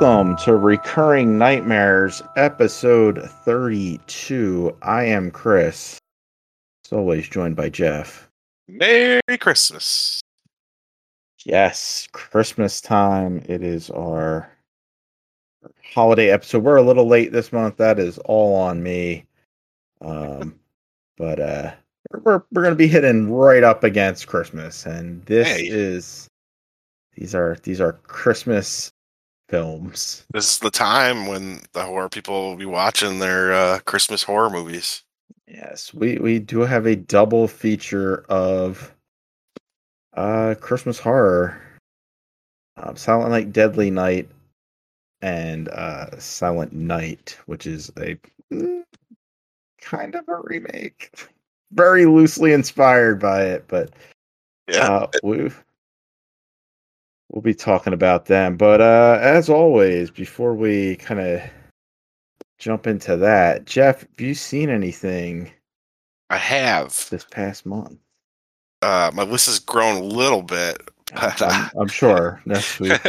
Welcome to Recurring Nightmares, episode 32. I am Chris, as always joined by Jeff. Merry Christmas. Yes, Christmas time. It is our holiday episode. We're a little late this month. That is all on me. Um, but uh, we're we're gonna be hitting right up against Christmas, and this Hey. is these are these are Christmas films. This is the time when the horror people will be watching their uh, Christmas horror movies. Yes, we we do have a double feature of uh Christmas horror. Um, Silent Night Deadly Night and uh Silent Night, which is a mm, kind of a remake. Very loosely inspired by it, but Yeah. uh we we'll be talking about them. But uh as always, before we kind of jump into that, Jeff, have you seen anything I have. this past month? Uh, my list has grown a little bit. But, uh, I'm, I'm sure next week.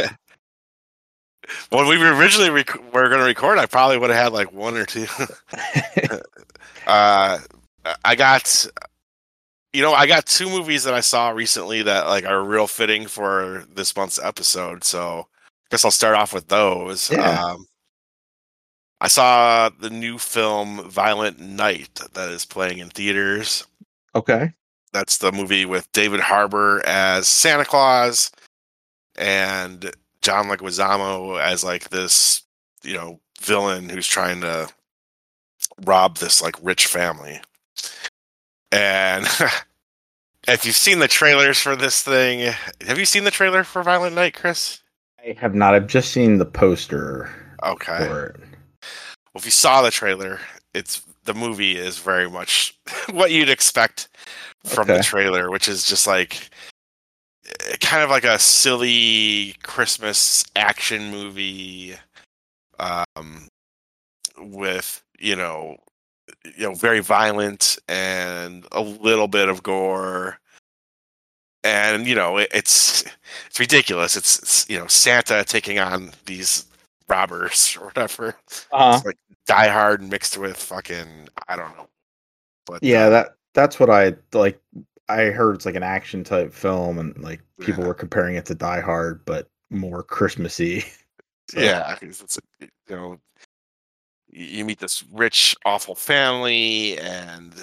when we originally rec- were going to record, I probably would have had like one or two. uh, I got, you know, I got two movies that I saw recently that like are real fitting for this month's episode. So I guess I'll start off with those. Yeah. Um, I saw the new film Violent Night that is playing in theaters. okay. That's the movie with David Harbour as Santa Claus and John Leguizamo as like this, you know, villain who's trying to rob this like rich family. And if you've seen the trailers for this thing, have you seen the trailer for Violent Night, Chris? I have not. I've just seen the poster Okay. for it. Well, if you saw the trailer, it's the movie is very much what you'd expect from Okay. the trailer, which is just like eh, kind of like a silly Christmas action movie, um, with you know, you know, very violent and a little bit of gore. And you know it, it's it's ridiculous. It's, it's you know Santa taking on these robbers or whatever. Uh-huh. It's like Die Hard mixed with fucking I don't know. But Yeah, uh, that that's what I like. I heard it's like an action type film, and like people Yeah. were comparing it to Die Hard, but more Christmassy. So- yeah, it's, it's, you know, you meet this rich awful family, and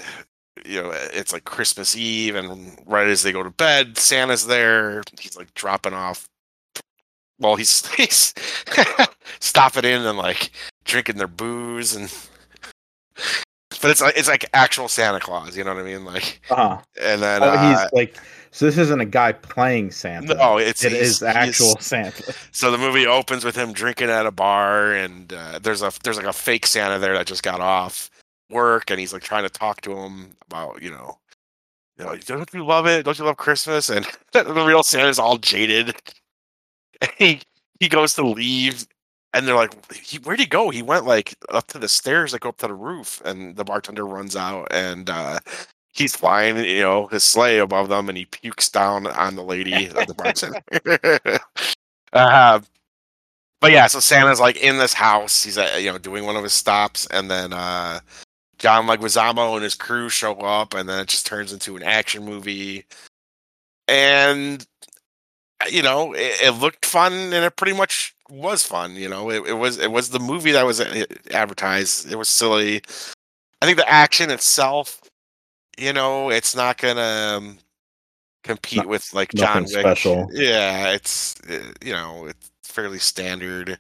you know eh, it's like Christmas Eve, and right as they go to bed, Santa's there. He's like dropping off. Well, he's he's stopping in and like drinking their booze and. But it's like it's like actual Santa Claus, you know what I mean? Like, Uh-huh. and then Oh, uh, he's like, so this isn't a guy playing Santa. no, it's it is actual Santa. So the movie opens with him drinking at a bar, and uh, there's a there's like a fake Santa there that just got off work, and he's like trying to talk to him about you know, you know, don't you love it? Don't you love Christmas? And the real Santa's all jaded. And he he goes to leave, and they're like, he, "Where'd he go? He went like up to the stairs go up to the roof." And the bartender runs out, and uh, he's flying, you know, his sleigh above them, and he pukes down on the lady of the bartender. uh, but yeah, so Santa's like in this house. He's uh, you know doing one of his stops, and then uh, John Leguizamo and his crew show up, and then it just turns into an action movie. And uh, you know, it, it looked fun, and it pretty much was fun. You know, it, it was it was the movie that was uh, advertised. It was silly. I think the action itself, you know, it's not gonna um, compete Not- with like John Wick. special. Yeah, it's uh, you know it's fairly standard.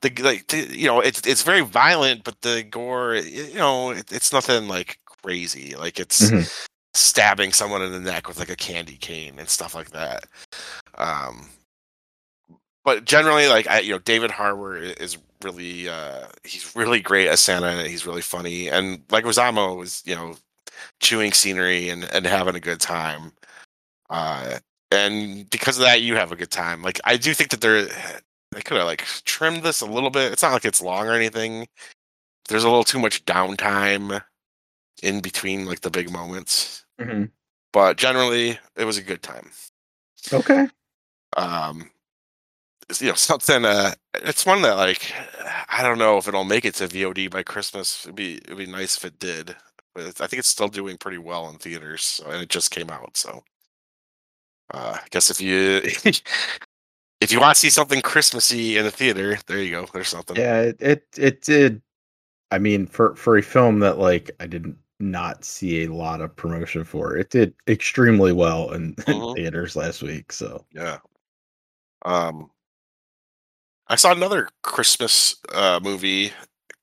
The like the, you know it's it's very violent, but the gore, you know, it, it's nothing like crazy. Like it's Mhm. stabbing someone in the neck with like a candy cane and stuff like that. Um, but generally, like I, you know, David Harbour is really uh he's really great as Santa. And he's really funny, and like Rosamo was you know chewing scenery and and having a good time. Uh, and because of that, you have a good time. Like I do think that they're they could have like trimmed this a little bit. It's not like it's long or anything. There's a little too much downtime in between like the big moments, Mhm. but generally it was a good time. Okay. Um, you know something. Uh, it's one that like I don't know if it'll make it to VOD by Christmas. It'd be it'd be nice if it did. But I think it's still doing pretty well in theaters, so, and it just came out. So uh, I guess if you if you want to see something Christmassy in the theater, there you go. There's something. Yeah, it, it it did. I mean, for for a film that like I didn't not see a lot of promotion for, it did extremely well in, in Mhm. theaters last week. So Yeah. Um, I saw another Christmas uh, movie,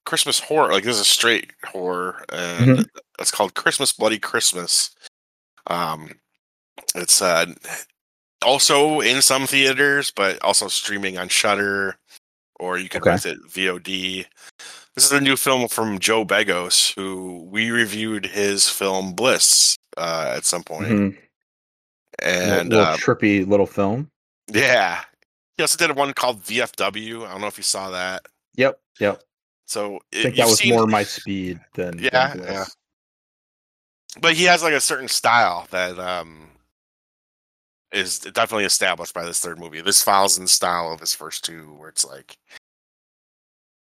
Christmas horror. Like this is a straight horror, and Mhm. it's called Christmas Bloody Christmas. Um, it's uh, also in some theaters, but also streaming on Shudder, or you can Okay. rent it VOD. This is a new film from Joe Begos, who we reviewed his film Bliss uh, at some point, mhm. and little, uh, trippy little film. Yeah. He also did one called VFW. I don't know if you saw that. Yep, yep. So I think that was more my speed than than Yeah, Bliss. yeah. but he has like a certain style that um is definitely established by this third movie. This follows in the style of his first two, where it's like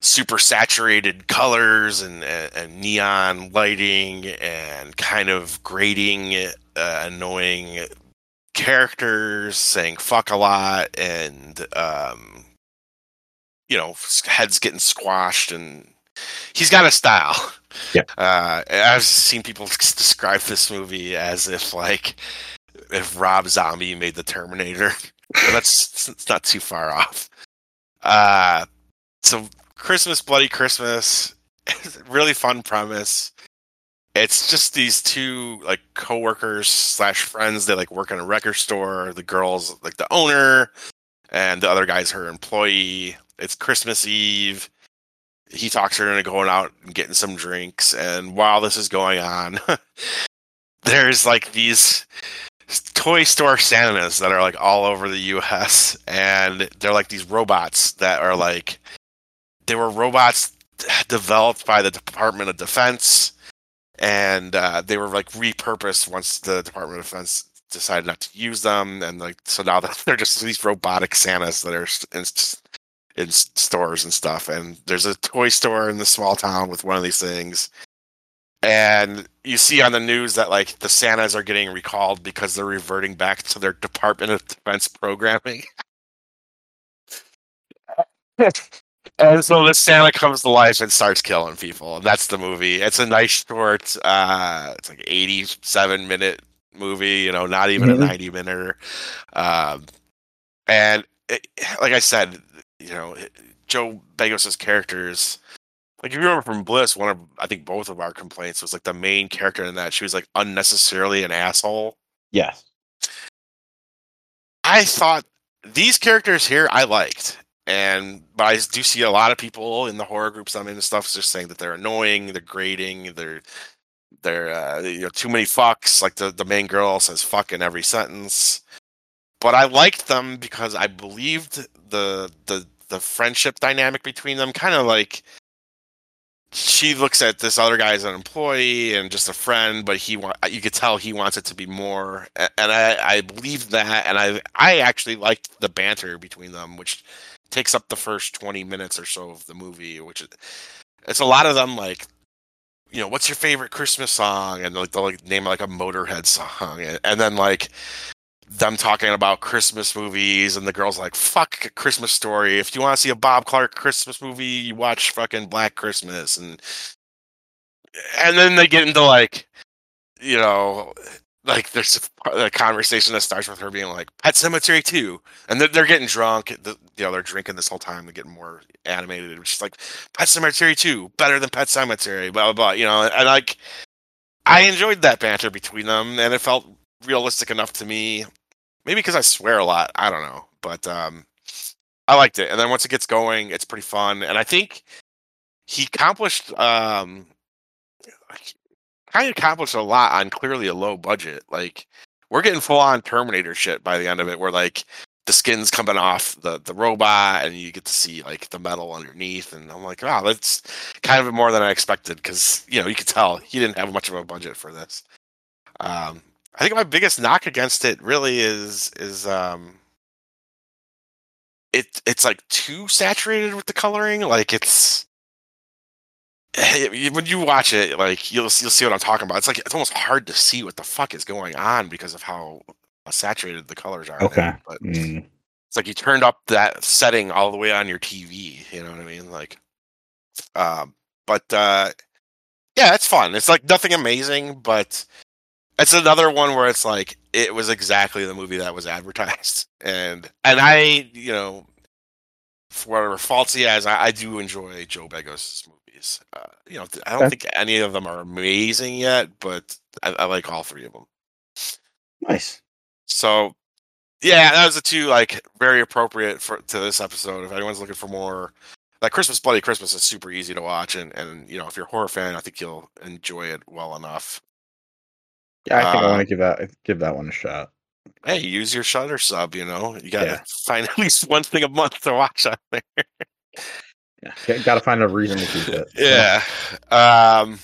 super saturated colors and and, and neon lighting and kind of grating, uh, annoying characters saying fuck a lot and um you know heads getting squashed and he's got a style. Yeah. uh i've seen people describe this movie as if like if rob zombie made the terminator that's it's not too far off. Uh so christmas bloody christmas really fun premise it's just these two like coworkers slash friends that like work in a record store. The girl's like the owner and the other guy's her employee. It's christmas eve. He talks her into going out and getting some drinks and while this is going on there's like these toy store santas that are like all over the us and they're like these robots that are like they were robots developed by the department of defense and uh, they were like repurposed once the Department of Defense decided not to use them, and like so now they're just these robotic Santas that are in, in stores and stuff. And there's a toy store in the small town with one of these things, and you see on the news that like the Santas are getting recalled because they're reverting back to their Department of Defense programming. And so this Santa comes to life and starts killing people, and that's the movie. It's a nice short, uh, it's like eighty-seven minute movie. You know, not even Mhm. a ninety minute. Um, and it, like I said, you know, Joe Begos's characters. Like if you remember from Bliss, one of I think both of our complaints was like the main character in that she was like unnecessarily an asshole. Yes. I thought these characters here I liked, and but I do see a lot of people in the horror groups I'm in and stuff just saying that they're annoying, they're grating, they're they're uh, you know too many fucks. Like the the main girl says fuck in every sentence, but I liked them because I believed the the the friendship dynamic between them, kind of like she looks at this other guy as an employee and just a friend, but he want you could tell he wants it to be more, and I I believed that, and I I actually liked the banter between them, which takes up the first twenty minutes or so of the movie, which is it's a lot of them like. You know, what's your favorite Christmas song? And like they'll like name like a Motorhead song, and, and then like them talking about Christmas movies, and the girl's like, "Fuck a Christmas Story." If you want to see a Bob Clark Christmas movie, you watch fucking Black Christmas, and and then they get into like, you know, like there's a, conversation that starts with her being like, "Pet Sematary 2. and they're, they're getting drunk. The, you know, they're drinking this whole time. They're getting more animated. Which is like, "Pet Sematary 2, better than Pet Sematary." Blah blah blah. You know, and like, I enjoyed that banter between them, and it felt realistic enough to me maybe because I swear a lot. I don't know, but um, I liked it. And then once it gets going, it's pretty fun. And I think he accomplished um, kind of accomplished a lot on clearly a low budget. Like we're getting full on Terminator shit by the end of it, where like the skin's coming off the the robot, and you get to see like the metal underneath. And I'm like, wow, that's kind of more than I expected because you know you could tell he didn't have much of a budget for this. Um, I think my biggest knock against it really is is um it it's like too saturated with the coloring. Like it's when you watch it, like you'll you'll see what I'm talking about. It's like it's almost hard to see what the fuck is going on because of how saturated the colors are. Okay. But Mm. it's like you turned up that setting all the way on your TV. You know what I mean? Like, um, but uh, yeah, it's fun. It's like nothing amazing, but it's another one where it's like it was exactly the movie that was advertised, and and I, you know, for whatever faults he has, I, I do enjoy Joe Begos' movies. Uh, you know, I don't think any of them are amazing yet, but I, I like all three of them. Nice. So, yeah, that was the two like very appropriate for to this episode. If anyone's looking for more, like Christmas Bloody Christmas is super easy to watch, and and you know if you're a horror fan, I think you'll enjoy it well enough. Yeah, I think I Uh, want to give that give that one a shot. Hey, use your Shudder sub. You know, you gotta Yeah. find at least one thing a month to watch on there. Yeah, got to find a reason to keep it. Yeah. Um,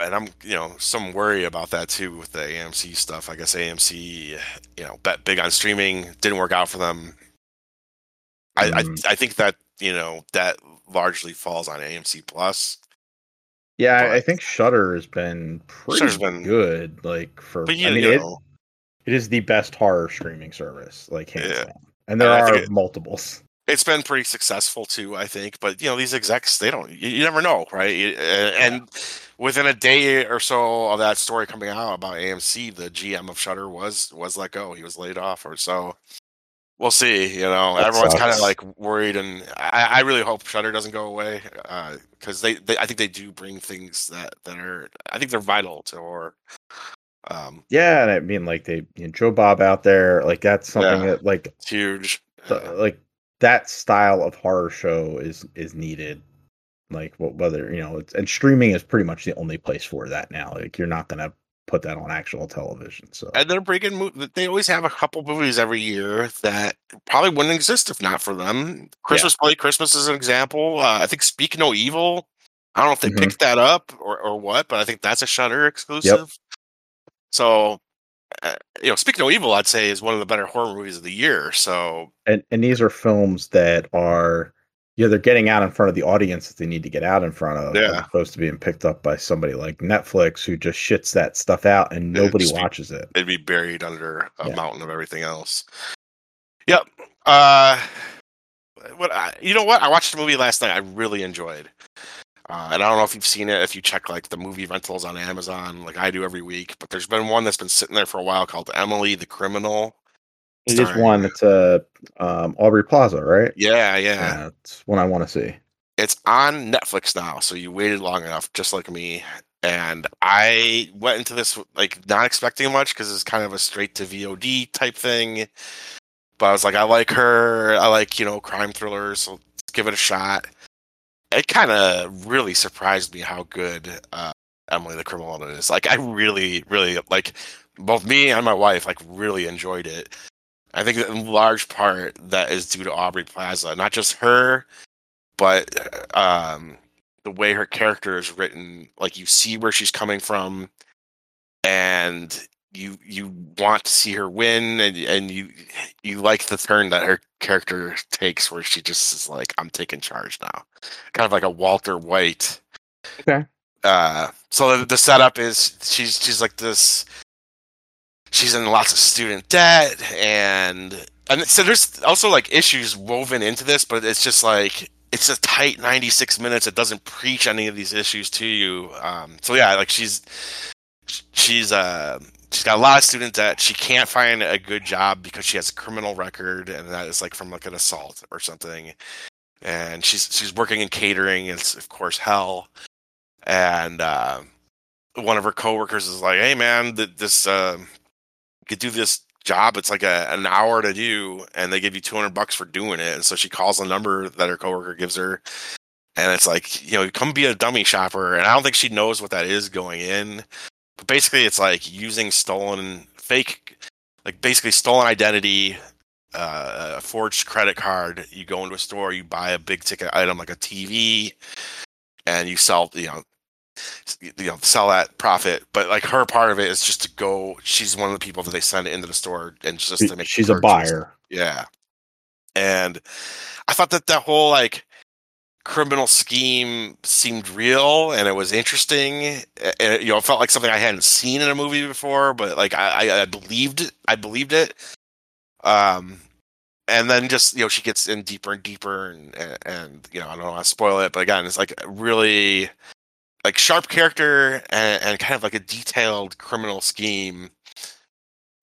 and I'm, you know, some worry about that too with the AMC stuff. I guess AMC, you know, bet big on streaming didn't work out for them. I, Mm. I, I think that you know that largely falls on AMC Plus. Yeah, I- I think Shudder has been pretty Shudder's been- good. Like for, But you, I mean, you it, know, it is the best horror streaming service, like hands Yeah. down. And there And are multiples. It's been pretty successful too. I think, but you know, these execs they don't. You, you never know, right? Uh, And within a day or so of that story coming out about AMC, the GM of Shudder was was let go. He was laid off, or so. We'll see. You know, That everyone's kind of like worried, and I, I really hope Shudder doesn't go away because they, they, I think they do bring things that that are, I think they're vital to horror. Um, Yeah, and I mean, like they, you know, Joe Bob out there, like that's something Yeah. that, like, huge. Uh, like that style of horror show is is needed. Like, whether you know, it's and streaming is pretty much the only place for that now. Like, you're not gonna put that on actual television. So and they're bringing. mo- They always have a couple movies every year that probably wouldn't exist if not for them. Christmas Play Christmas is an example. Uh, I think Speak No Evil. I don't know if they Mhm. picked that up or, or what, but I think that's a Shudder exclusive. So, uh, you know, Speak No Evil, I'd say, is one of the better horror movies of the year. So, and and these are films that are yeah they're getting out in front of the audience that they need to get out in front of as Yeah. opposed to being picked up by somebody like netflix who just shits that stuff out and nobody be- watches it it'd be buried under a Yeah. mountain of everything else. Yep. Uh, what I, you know? What I watched a movie last night. I really enjoyed. Uh, and I don't know if you've seen it. If you check like the movie rentals on Amazon, like I do every week, but there's been one that's been sitting there for a while called Emily the Criminal. it is one that's uh um aubrey plaza right Yeah, yeah. That's one i want to see It's on Netflix now, so you waited long enough, just like me. And I went into this like not expecting much because it's kind of a straight to VOD type thing. But I was like, I like her. I like you know crime thrillers, so let's give it a shot. It kind of really surprised me how good uh, Emily the Criminal is. Like, I really, really like both me and my wife like really enjoyed it. I think in large part that is due to Aubrey Plaza, not just her, but um, the way her character is written, like you see where she's coming from, and you you want to see her win, and and you you like the turn that her character takes, where she just is like, "I'm taking charge now," kind of like a Walter White. Okay. Uh, so the, the setup is she's she's like this. She's in lots of student debt, and and so there's also like issues woven into this, but it's just like it's a tight 96 minutes. It doesn't preach any of these issues to you. Um, so yeah, like she's she's uh she's got a lot of student debt. She can't find a good job because she has a criminal record, and that is like from like an assault or something. And she's she's working in catering. It's of course hell. And uh, one of her coworkers is like, "Hey man, th- this uh, could do this job. It's like a, an hour to do, and they give you 200 bucks for doing it." And so she calls the number that her coworker gives her, and it's like, you know, come be a dummy shopper. And I don't think she knows what that is going in. But basically, it's like using stolen, fake, like basically stolen identity, uh, a forged credit card. You go into a store, you buy a big ticket item like a TV, and you sell, you know, you know, sell that profit. But like her part of it is just to go. She's one of the people that they send into the store and just to make. she's a buyer Yeah. and I thought that that whole like criminal scheme seemed real and it was interesting. And it, you know it felt like something i hadn't seen in a movie before but like i i, believed i believed it. Um and then just you know she gets in deeper and deeper and and, and you know i don't want to spoil it but again it's like really like sharp character and, and kind of like a detailed criminal scheme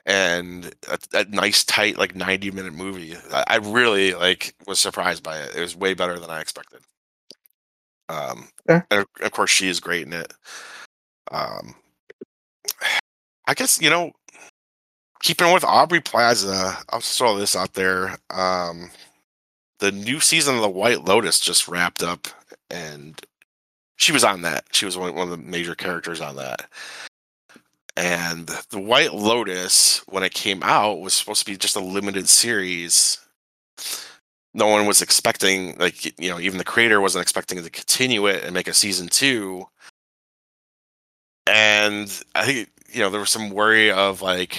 and a, a nice tight like 90 minute movie I, I really like was surprised by it. It was way better than i expected. Um Yeah. and of- course she is great in it. Um i guess you know keeping with aubrey plaza i'll just throw this out there um the new season of the white lotus just wrapped up and she was on that. She was one, one of the major characters on that and the White Lotus, when it came out, was supposed to be just a limited series. No one was expecting, like, you know, even the creator wasn't expecting to continue it and make a season two. And I think, you know, there was some worry of, like,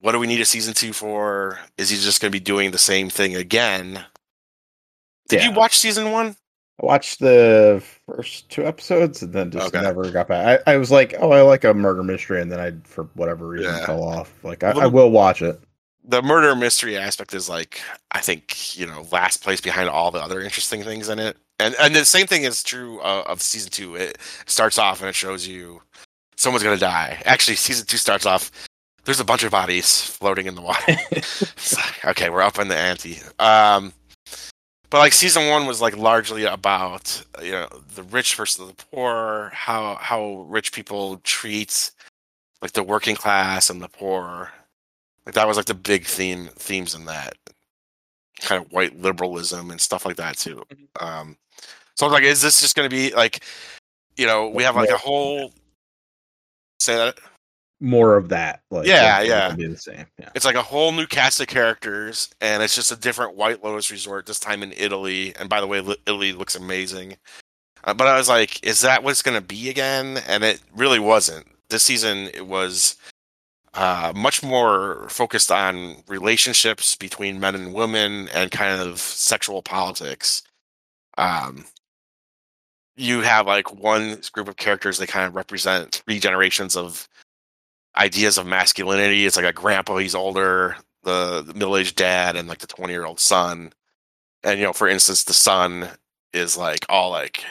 what do we need a season two for? Is he just going to be doing the same thing again? Did you watch season one? I watched the first two episodes and then just Okay. never got back. I, I was like, oh, I like a murder mystery, and then I, for whatever reason, Yeah. fell off. Like, I, Well, I will watch it. the murder mystery aspect is like I think you know last place behind all the other interesting things in it, and and the same thing is true uh, of season two. It starts off and it shows you someone's gonna die. Actually, season two starts off. There's a bunch of bodies floating in the water. Like, okay, we're up in the ante. Um, but like season one was like largely about you know the rich versus the poor, how how rich people treat like the working class and the poor. Like that was like the big theme themes in that kind of white liberalism and stuff like that too. Um, so I was like, is this just going to be like, you know, we have like a whole say that More of that. Like, Yeah, yeah. Be the same. Yeah. it's like a whole new cast of characters and it's just a different white lotus resort this time in italy and by the way italy looks amazing uh, but i was like is that what it's going to be again and it really wasn't this season it was uh, much more focused on relationships between men and women and kind of sexual politics um, you have like one group of characters that kind of represent three generations of ideas of masculinity. It's like a grandpa, he's older, the, the middle-aged dad, and like the twenty-year-old son. And you know, for instance, the son is like all like,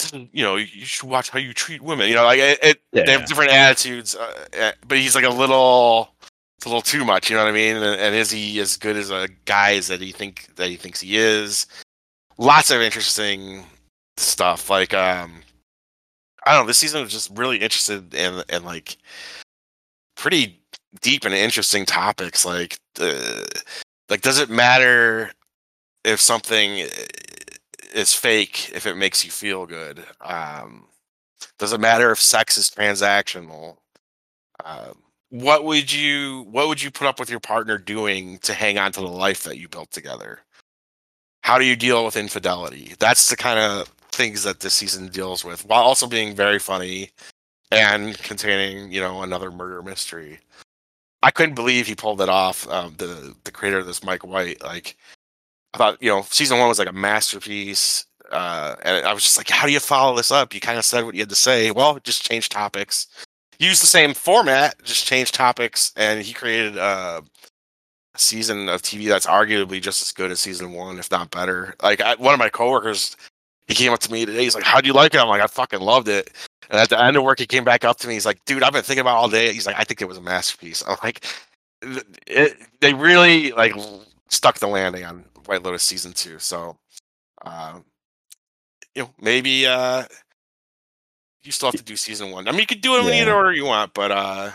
you know, you should watch how you treat women. You know, like it. it They Yeah. have different attitudes, uh, uh, but he's like a little, it's a little too much. You know what I mean? And, and is he as good as a guy as that he think that he thinks he is? Lots of interesting stuff. Like, um, I don't know. This season was just really interested in in like pretty deep and interesting topics. Like, uh, like does it matter if something is fake if it makes you feel good? Um, does it matter if sex is transactional? Um, what would you what would you put up with your partner doing to hang on to the life that you built together? How do you deal with infidelity? That's the kind of things that this season deals with, while also being very funny and containing, you know, another murder mystery. I couldn't believe he pulled it off. Um, the the creator of this, Mike White, like I thought, you know, season one was like a masterpiece. Uh, and I was just like, how do you follow this up? You kind of said what you had to say. Well, just change topics. Use the same format, just change topics. And he created uh, a season of TV that's arguably just as good as season one, if not better. Like I, one of my coworkers, he came up to me today. He's like, "How do you like it?" I'm like, "I fucking loved it." And at the end of work, he came back up to me. He's like, "Dude, I've been thinking about it all day." He's like, "I think it was a masterpiece." I'm like, it, "They really like stuck the landing on White Lotus season two." So, uh, you know, maybe uh, you still have to do season one. I mean, you could do it in Yeah. either order you want, but uh,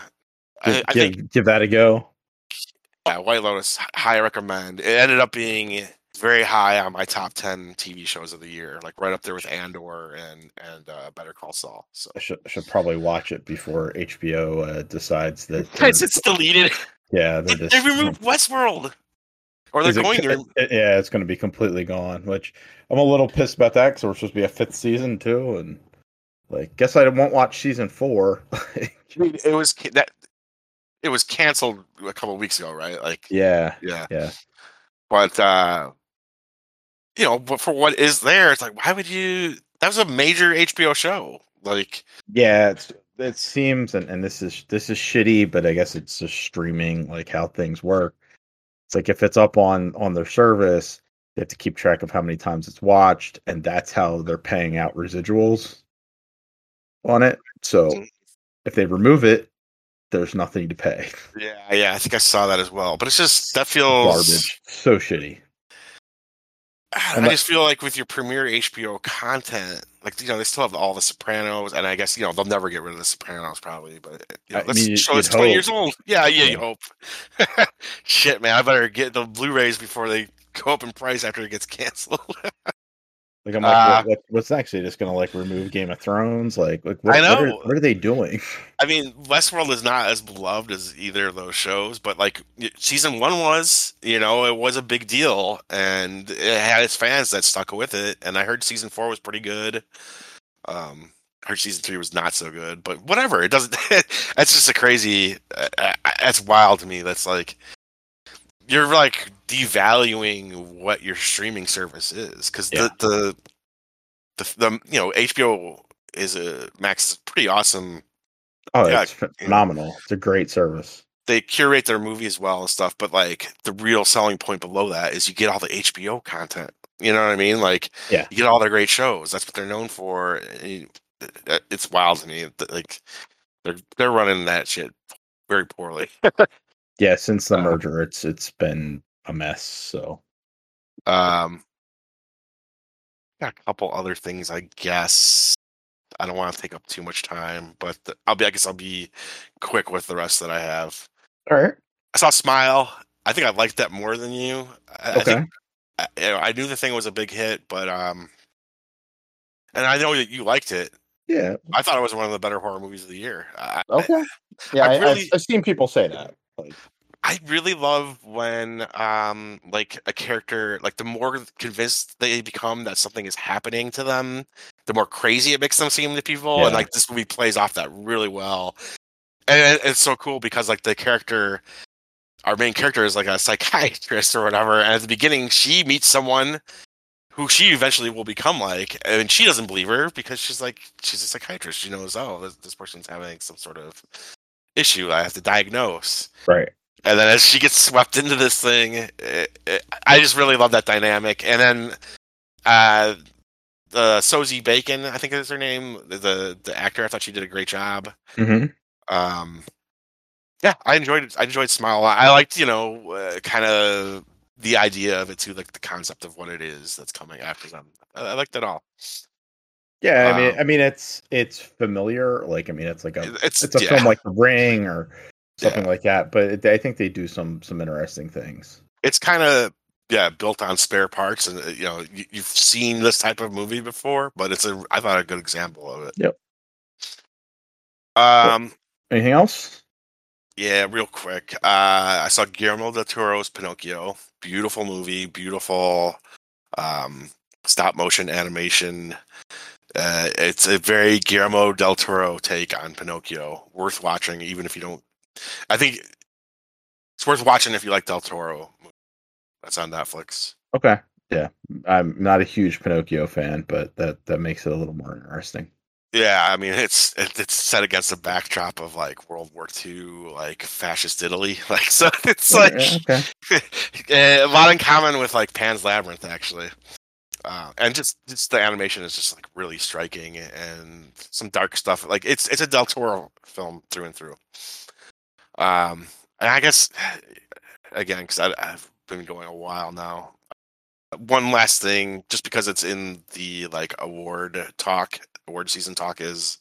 I, Give, I give, think give that a go. yeah, White Lotus, high recommend. It ended up being very high on my top ten TV shows of the year, like right up there with Andor and and uh, Better Call Saul. So I should, should probably watch it before HBO uh, decides that. It's deleted. yeah, They, they're they removed Westworld, or they're it- going it- yeah, it's going to be completely gone. Which I'm a little pissed about that because we're supposed to be a fifth season too, and like, guess I won't watch season four. It was that. It was canceled a couple weeks ago, right? Like, yeah, yeah. yeah. but uh, you know, but for what is there, it's like, why would you? That was a major HBO show. Like, Yeah, it's, it seems, and, and this is this is shitty, but I guess it's just streaming, like how things work. It's like if it's up on on their service, they have to keep track of how many times it's watched, and that's how they're paying out residuals on it. So if they remove it, there's nothing to pay. yeah, yeah, I think I saw that as well. But it's just that feels Garbage, so shitty. I just feel like with your premier HBO content, like you know, they still have all the Sopranos, and I guess you know they'll never get rid of the Sopranos probably, but you know, I this mean, show is twenty hope. years old. Yeah, yeah, you hope. Shit, man, I better get the Blu-rays before they go up in price after it gets canceled. Like I'm like, Uh, what, what, what's next? They just gonna like remove Game of Thrones? Like, like what, I what, are, know. what are they doing? I mean, Westworld is not as beloved as either of those shows, but like season one was, you know, it was a big deal, and it had its fans that stuck with it. And I heard season four was pretty good. Um, I heard season three was not so good, but whatever. It doesn't. that's just a crazy. Uh, uh, that's wild to me. That's like you're like devaluing what your streaming service is because Yeah. the, the the the you know HBO is a Max is pretty awesome Oh, Yeah, it's ph- phenomenal. It's a great service. they curate their movies well and stuff, but like the real selling point below that is you get all the HBO content. You know what I mean? Like, Yeah. you get all their great shows. That's what they're known for. you- it- It's wild to me. Like, they're they're running that shit very poorly. Yeah, since the Uh, merger, it's it's been a mess. So Um, got a couple other things, I guess. I don't want to take up too much time, but the, I'll be. I guess I'll be quick with the rest that I have. all right, I saw Smile. I think I liked that more than you. I, I okay, think I, you know, I knew the thing was a big hit, but um, and I know that you liked it. yeah, I thought it was one of the better horror movies of the year. I, okay. Yeah, I I, really- I've, I've seen people say that. Like, I really love when um like a character like the more convinced they become that something is happening to them, the more crazy it makes them seem to people. And like this movie plays off that really well. And it's so cool because like the character our main character is like a psychiatrist or whatever, and at the beginning she meets someone who she eventually will become like, and she doesn't believe her because she's like she's a psychiatrist. She knows, oh, this, this person's having some sort of issue I have to diagnose. right, And then as she gets swept into this thing, it, it, I just really love that dynamic. And then uh, the Sosie Bacon, I think is her name, the the actor. I thought she did a great job. hmm Um, yeah, I enjoyed. I enjoyed Smile. I liked, you know, uh, kind of the idea of it too, like the concept of what it is that's coming after them. I, I liked it all. yeah. I mean, Um, I mean, it's it's familiar. Like, I mean, it's like a It's it's a yeah, film like The Ring or something Yeah. like that. But it, I think they do some some interesting things. it's kind of yeah built on spare parts, and uh, you know you, you've seen this type of movie before, but it's a I thought a good example of it. Yep. Um. Anything else? Yeah, real quick. Uh, I saw Guillermo del Toro's Pinocchio. Beautiful movie, beautiful um, stop motion animation. Uh, it's a very Guillermo del Toro take on Pinocchio. Worth watching, even if you don't. I think it's worth watching if you like Del Toro. That's on Netflix. Okay, yeah. I'm not a huge Pinocchio fan, but that that makes it a little more interesting. Yeah, I mean it's it's set against the backdrop of like World War II, like fascist Italy, like so it's like okay. Eh, a lot in common with like Pan's Labyrinth, actually. Uh, and just just the animation is just like really striking and some dark stuff. Like it's it's a Del Toro film through and through. Um, and I guess again because I've been going a while now. One last thing, just because it's in the like award talk, award season talk, is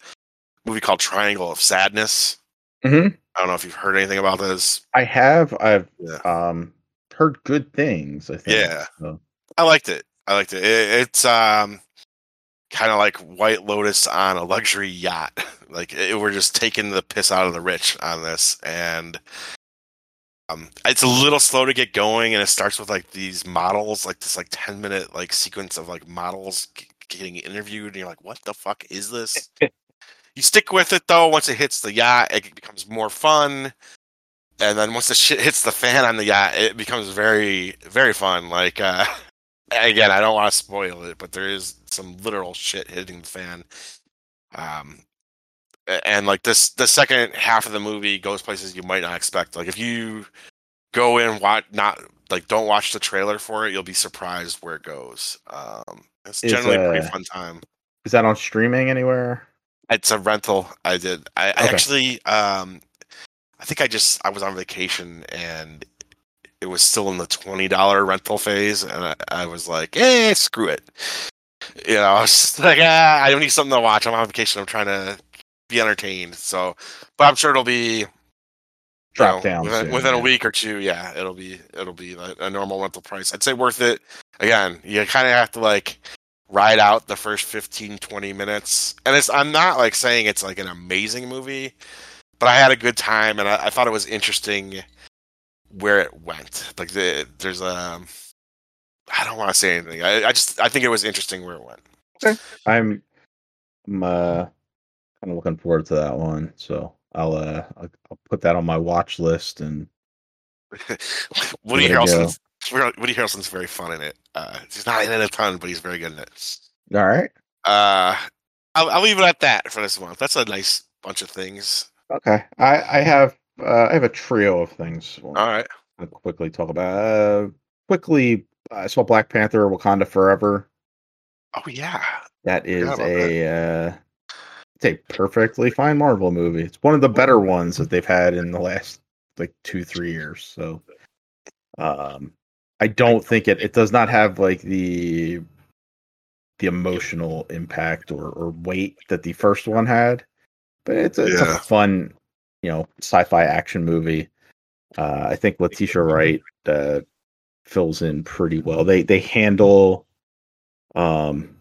a movie called Triangle of Sadness. hmm I don't know if you've heard anything about this. I have. I've Yeah. um heard good things. I think. Yeah. So, I liked it. I liked it. it it's um kind of like White Lotus on a luxury yacht. Like it, we're just taking the piss out of the rich on this, and um, it's a little slow to get going. And it starts with like these models, like this like ten minute like sequence of like models g- getting interviewed, and you're like, what the fuck is this? you stick with it though. Once it hits the yacht, it becomes more fun. and then once the shit hits the fan on the yacht, it becomes very very fun. Like uh, again, I don't want to spoil it, but there is some literal shit hitting the fan. Um, and like this, the second half of the movie goes places you might not expect. Like if you go in, watch not like don't watch the trailer for it, you'll be surprised where it goes. Um, it's Is, generally a pretty uh, fun time. Is that on streaming anywhere? It's a rental. I did. I, I actually, um, I think I just I was on vacation and it was still in the twenty dollar rental phase, and I, I was like, "Eh, screw it." You know, I was like, "Ah, I don't need something to watch. I'm on vacation. I'm trying to be entertained." So, but I'm sure it'll be Drop know, down within, soon, within a week or two. Yeah, it'll be it'll be like a normal rental price. I'd say worth it. Again, you kind of have to like ride out the first 15 20 minutes and it's i'm not like saying it's like an amazing movie but i had a good time and i, I thought it was interesting where it went like the, there's a i don't want to say anything I, I just i think it was interesting where it went I'm, I'm uh, kind of looking forward to that one. So I'll uh, I'll, I'll put that on my watch list and woody Give it a go. harrelson's woody harrelson's very fun in it uh he's not in it a ton but he's very good in it all right. uh I'll, I'll leave it at that for this month that's a nice bunch of things Okay. I I have uh, I have a trio of things. all right I'll quickly talk about. Uh, quickly, I saw Black Panther: Wakanda Forever. oh yeah That is a uh, it's a perfectly fine Marvel movie. It's one of the better ones that they've had in the last like two three years. So, um, I don't think it it does not have like the the emotional impact or, or weight that the first one had, but it's a, it's a fun you know sci-fi action movie. Uh, I think Letitia Wright uh, fills in pretty well. They they handle um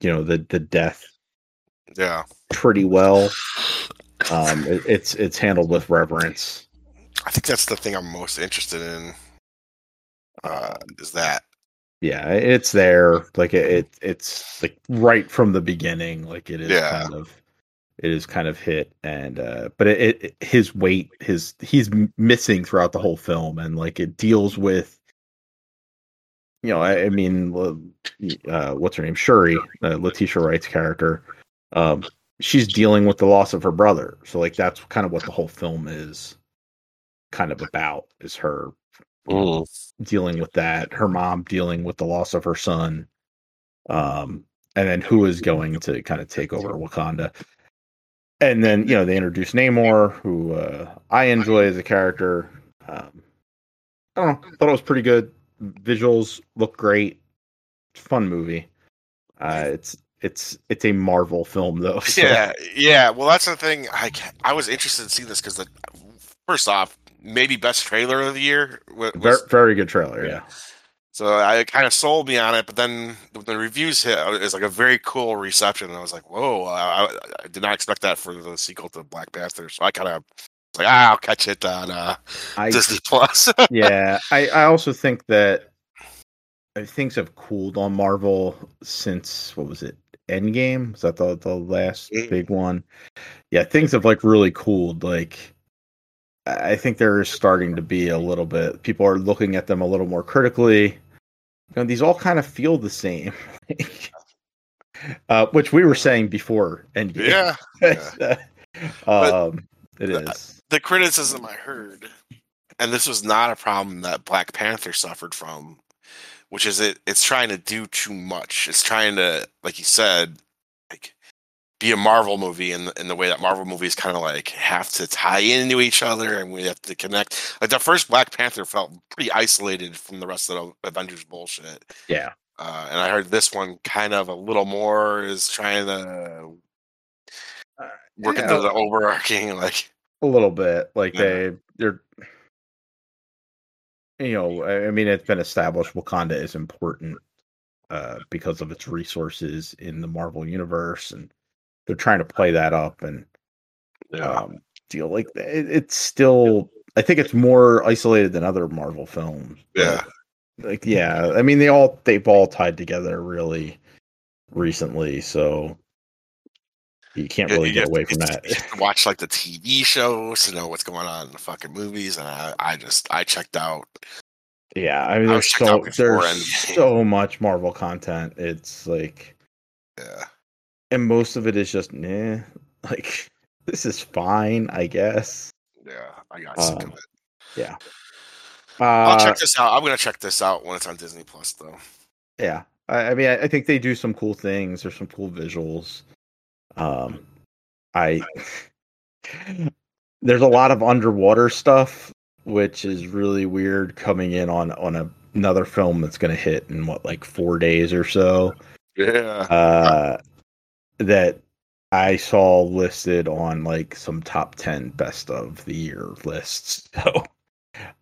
you know the the death yeah pretty well. Um, it, it's it's handled with reverence. I think that's the thing I'm most interested in. Uh, is that Yeah, it's there. Like it, it it's like right from the beginning. Like it is Yeah. kind of it is kind of hit and uh but it, it his weight his he's missing throughout the whole film and like it deals with you know i, I mean uh what's her name shuri uh, letitia wright's character um she's dealing with the loss of her brother. So like that's kind of what the whole film is kind of about is her you dealing with that her mom dealing with the loss of her son um and then who is going to kind of take over wakanda. And then you know they introduce namor who uh i enjoy as a character. Um i don't know thought it was pretty good. Visuals look great. Fun movie. Uh it's it's it's a marvel film though so- yeah, yeah. Well, that's the thing. I I was interested in seeing this because the first off, maybe best trailer of the year. wa- very, very good trailer yeah so I kind of sold me on it, but then the reviews hit, it's like a very cool reception. And I was like, whoa! I, I, I did not expect that for the sequel to Black Panther. So I kind of was like, ah, I'll catch it on uh, i Disney Plus. yeah, I, I also think that uh, things have cooled on Marvel since what was it? Endgame? Is that the the last Mm. big one? Yeah, things have like really cooled. Like I think there is starting to be a little bit people are looking at them a little more critically. You know, these all kind of feel the same. uh, which we were saying before Endgame. yeah. um, it is. the criticism I heard, and this was not a problem that Black Panther suffered from, which is it it's trying to do too much. It's trying to, like you said, like be a Marvel movie in the, in the way that Marvel movies kind of like have to tie into each other and we have to connect. Like the first Black Panther felt pretty isolated from the rest of the Avengers bullshit. Yeah. Uh, and I heard this one kind of a little more is trying to Uh, work yeah. into the overarching like a little bit like Yeah. they they're you know i mean it's been established wakanda is important uh because of its resources in the marvel universe and they're trying to play that up and um deal like it, it's still i think it's more isolated than other marvel films but, yeah. like yeah i mean they all they've all tied together really recently so You can't really you get away to- from that. watch like the TV shows to know what's going on in the fucking movies, and I, I just I checked out. Yeah, I mean, I there's so there's Endgame. so much Marvel content. It's like, Yeah, and most of it is just, nah. Like, this is fine, I guess. yeah, I got sick Um, of it. Uh, I'll check this out. I'm gonna check this out when it's on Disney Plus, though. Yeah, I, I mean, I, I think they do some cool things. There's some cool visuals. Um, I there's a lot of underwater stuff, which is really weird coming in on on a, another film that's going to hit in what like four days or so. Yeah, Uh, that I saw listed on like some top ten best of the year lists. So.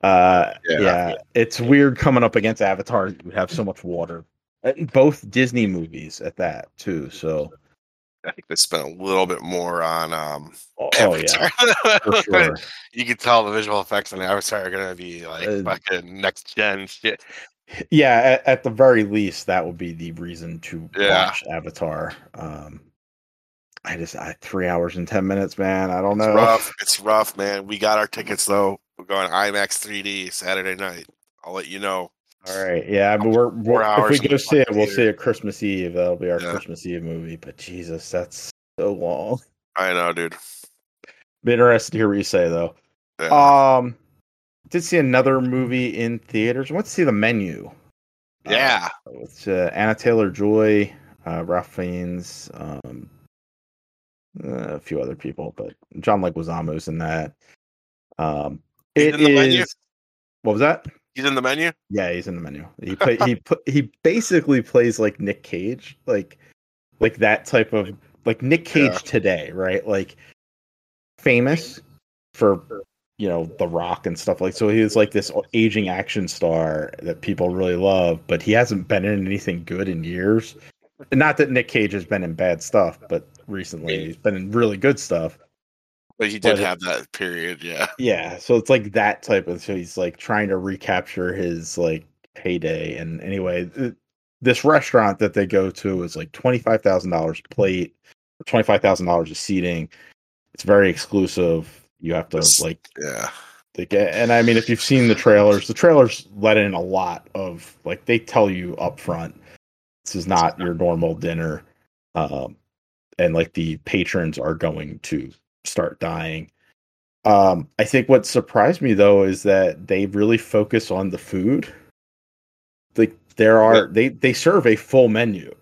Uh Yeah. yeah. it's weird coming up against Avatar. You have so much water. Both Disney movies at that too. So I think they spent a little bit more on um. oh, oh, yeah, sure. you can tell the visual effects on Avatar are gonna be like Uh, fucking next gen shit. Yeah, at, at the very least, that would be the reason to Yeah. watch Avatar. Um, I just I, three hours and ten minutes, man. I don't know. It's rough. It's rough, man. We got our tickets though. We're going IMAX 3D Saturday night. I'll let you know. All right, yeah, but we're, we're if we go see it, we'll see it Christmas Eve. That'll be our Yeah. Christmas Eve movie. But Jesus, that's so long. I know, dude. Be interested to hear what you say though. Yeah. Um, did see another movie in theaters. I went to see the menu. Uh, yeah. with uh, Anya Taylor-Joy, uh, Ralph Fiennes, um, uh, a few other people, but John Leguizamo's in that. Um, it in the menu? What was that? He's in the menu. Yeah, he's in the menu. He play, he put he basically plays like Nick Cage, like like that type of like Nick Cage Yeah. today, right? Like famous for you know The Rock and stuff like. So he was like this aging action star that people really love, but he hasn't been in anything good in years. Not that Nick Cage has been in bad stuff, but recently he's been in really good stuff. But he did But- have that period. Yeah. Yeah, so it's like that type of. So he's like trying to recapture his like heyday. And anyway, th- this restaurant that they go to is like twenty five thousand dollars plate, twenty five thousand dollars of seating. It's very exclusive. You have to It's- like Yeah. they get, and I mean, if you've seen the trailers, the trailers let in a lot of like they tell you up front, this is not your normal dinner, um, and like the patrons are going to start dying. Um, I think what surprised me though is that they really focus on the food. Like there are they they serve a full menu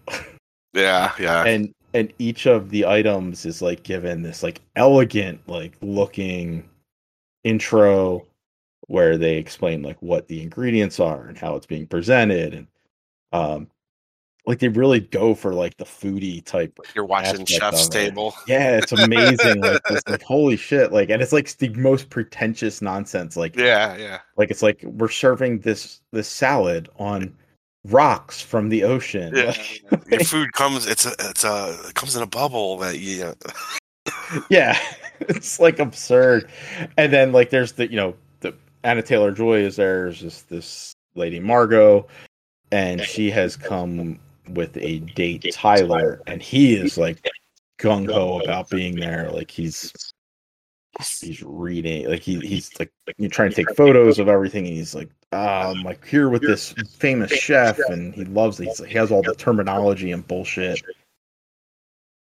Yeah. Yeah. and and each of the items is like given this like elegant like looking intro where they explain like what the ingredients are and how it's being presented and um like they really go for like the foodie type You're watching Chef's. Table. yeah it's amazing like this like holy shit like and it's like the most pretentious nonsense like Yeah. Yeah. like it's like we're serving this this salad on rocks from the ocean Yeah. Your food comes. It's a. It's a. It comes in a bubble that you. Uh, yeah it's like absurd and then like there's the you know the anya taylor-joy is there. there's just this lady margot and she has come with a date tyler and he is like gung-ho about being there. like he's he's reading like he, he's like you're trying to take photos of everything and he's like "Ah, i'm like here with this famous chef and he loves it like, he has all the terminology and bullshit.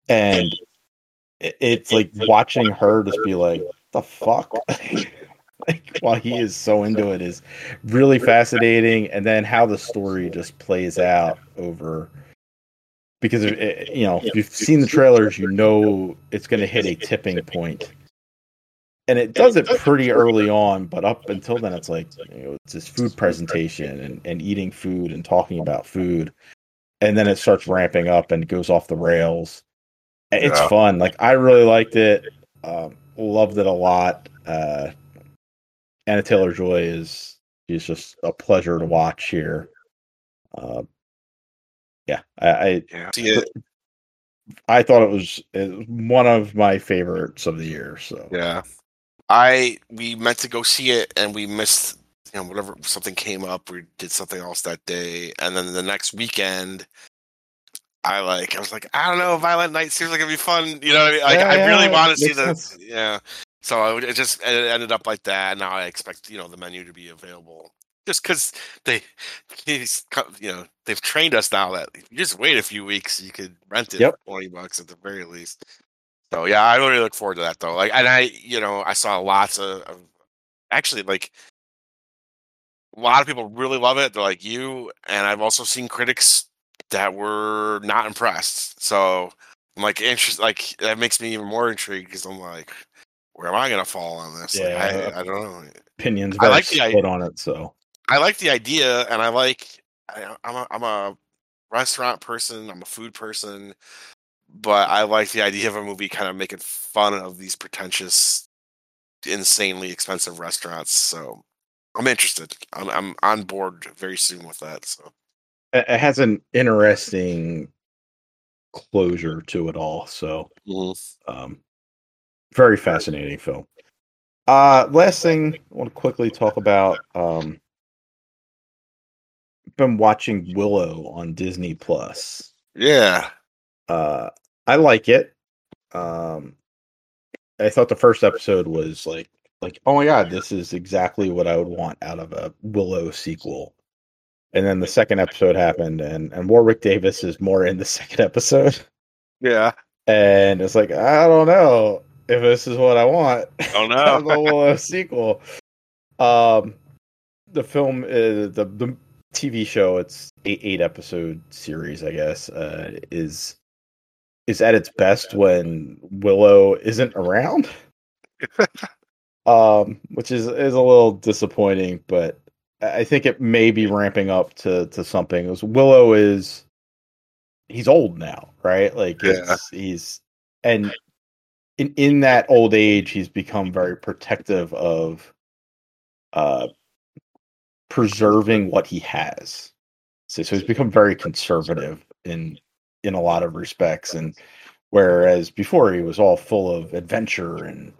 And it's like watching her just be like the fuck like while he is so into it is really fascinating. And then how the story just plays out over because it, you know if you've seen the trailers you know it's going to hit a tipping point. And it does it pretty early on but up until then it's like you know it's this food presentation and, and eating food and talking about food. And then it starts ramping up and goes off the rails. It's Yeah. fun. Like i really liked it. Um, loved it a lot. Uh anya taylor-joy is is just a pleasure to watch here uh, yeah i I, Yeah. I thought it was, it was one of my favorites of the year so Yeah. I we meant to go see it and we missed you know whatever something came up we did something else that day and then the next weekend I like. I was like, I don't know, Violent Night seems like it'd be fun. You know, what I mean? like Yeah, I really yeah, want to see makes the yeah. So it just it ended up like that. Now I expect you know the menu to be available just because they, you know, they've trained us now that if you just wait a few weeks, you could rent it Yep. for twenty bucks at the very least. So yeah, I really look forward to that though. Like, and I, you know, I saw lots of, of actually like a lot of people really love it. They're like you, and I've also seen critics that were not impressed. So I'm like interested. Like that makes me even more intrigued because I'm like, where am I gonna fall on this? Like, I, I don't know. Opinions I like the idea. split on it. So I like the idea, and I like. I, I'm a I'm a restaurant person. I'm a food person, but I like the idea of a movie kind of making fun of these pretentious, insanely expensive restaurants. So I'm interested. I'm I'm on board very soon with that. So it, it has an interesting closure to it all. So um, very fascinating film. Uh, last thing I want to quickly talk about. Um, been watching Willow on Disney Plus. yeah, Uh, I like it. Um, I thought the first episode was like, like, oh my god, this is exactly what I would want out of a Willow sequel. And then the second episode happened, and and Warwick Davis is more in the second episode, yeah. and it's like I don't know if this is what I want. Oh out of no. a sequel. Um, the film, uh, the the TV show, it's eight eight episode series, I guess, uh, is is at its best when Willow isn't around. um, which is is a little disappointing, but I I think it may be ramping up to to something. 'Cause Willow is he's old now, right? Like Yeah. it's, he's and in in that old age, he's become very protective of uh preserving what he has. So, so he's become very conservative in in a lot of respects, and whereas before he was all full of adventure, and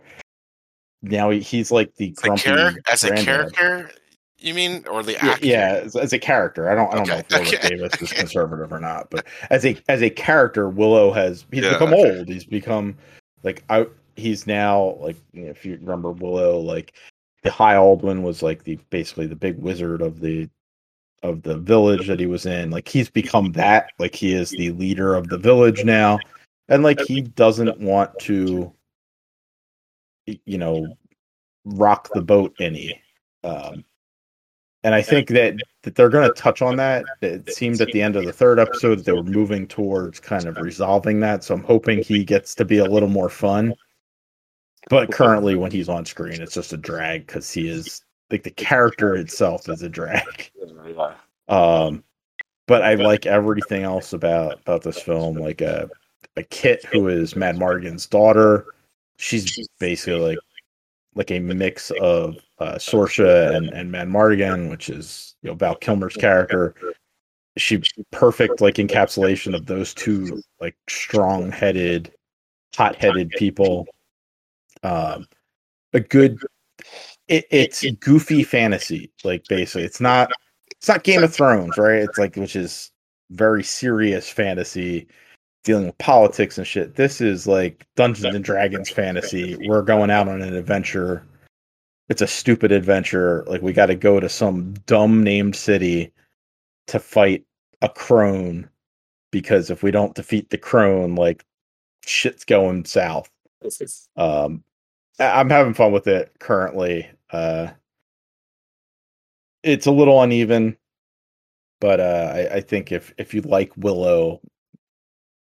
now he, he's like the grumpy char- as a character, you mean, or the actor? yeah as, as a character, I don't, I don't know if okay, Davis is conservative or not, but as a as a character, Willow has he's Yeah, become okay. old. He's become like I. He's now like you know, if you remember Willow, like the High Aldwin was like the basically the big wizard of the of the village that he was in. Like he's become that. Like he is the leader of the village now, and like he doesn't want to, you know, rock the boat any. Um, and I think that that they're going to touch on that. It seemed at the end of the third episode that they were moving towards kind of resolving that. So I'm hoping he gets to be a little more fun. But currently, when he's on screen, it's just a drag because he is like the character itself is a drag. Um, but I like everything else about about this film. Like a a Kit who is Madmartigan's daughter. She's basically like like a mix of uh, Sorsha and and Madmartigan, which is you know Val Kilmer's character. She perfect like encapsulation of those two like strong headed, hot headed people. Um, a good. It, it's goofy fantasy, like basically. It's not it's not Game of Thrones, right? It's like which is very serious fantasy dealing with politics and shit. This is like Dungeons and Dragons fantasy. We're going out on an adventure. It's a stupid adventure. Like we got to go to some dumb named city to fight a crone because if we don't defeat the crone, like shit's going south. Um, I'm having fun with it currently. Uh, it's a little uneven, but uh, I, I think if if you like Willow,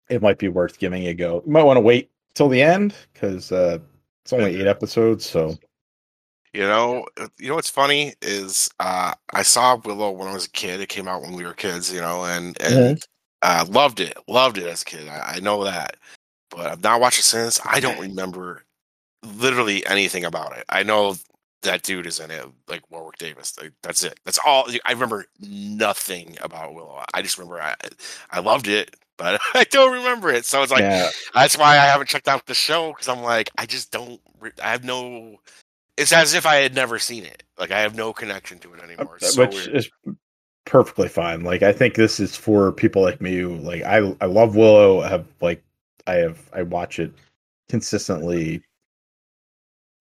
it might be worth giving a go. You might want to wait till the end because uh, it's only eight episodes. So You know, uh, you know what's funny is uh, I saw Willow when I was a kid. It came out when we were kids, you know, and and uh, loved it, loved it as a kid. I, I know that, but I've not watched it since. I don't remember literally anything about it. I know that dude is in it, like Warwick Davis. Like, that's it. That's all. I remember nothing about Willow. I just remember I I loved it, but I don't remember it. So it's like yeah, that's why I haven't checked out the show because I'm like, I just don't. re- I have no. It's as if I had never seen it. Like I have no connection to it anymore. It's so which is perfectly fine. Like I think this is for people like me who like I I love Willow. I have like I have I watch it consistently.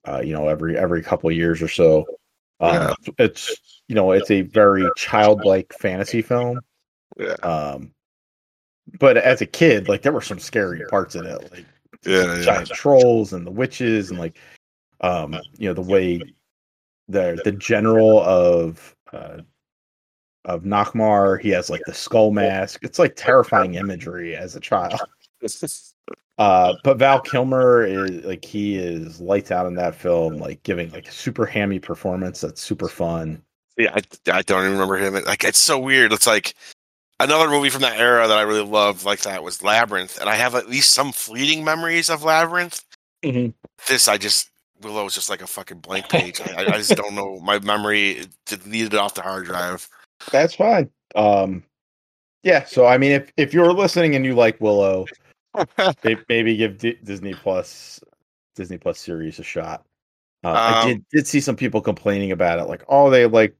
Uh, you know, every every couple of years or so. Um, Yeah. It's you know it's a very childlike fantasy film. Yeah. Um, but as a kid, like there were some scary parts in it, like Yeah, yeah. giant trolls and the witches and like um you know the way the the general of uh of Nockmaar he has like the skull mask. It's like terrifying imagery as a child. Uh but Val Kilmer is like he is lights out in that film like giving like a super hammy performance that's super fun. Yeah, I, I don't even remember him. Like it's so weird. It's like another movie from that era that I really loved like that was Labyrinth, and I have at least some fleeting memories of Labyrinth. This I just Willow was just like a fucking blank page. I, I just don't know. My memory deleted it off the hard drive. that's fine um yeah so I mean if if you're listening and you like Willow maybe give D- Disney Plus Disney Plus series a shot. Uh, I Um, did did see some people complaining about it, like oh they like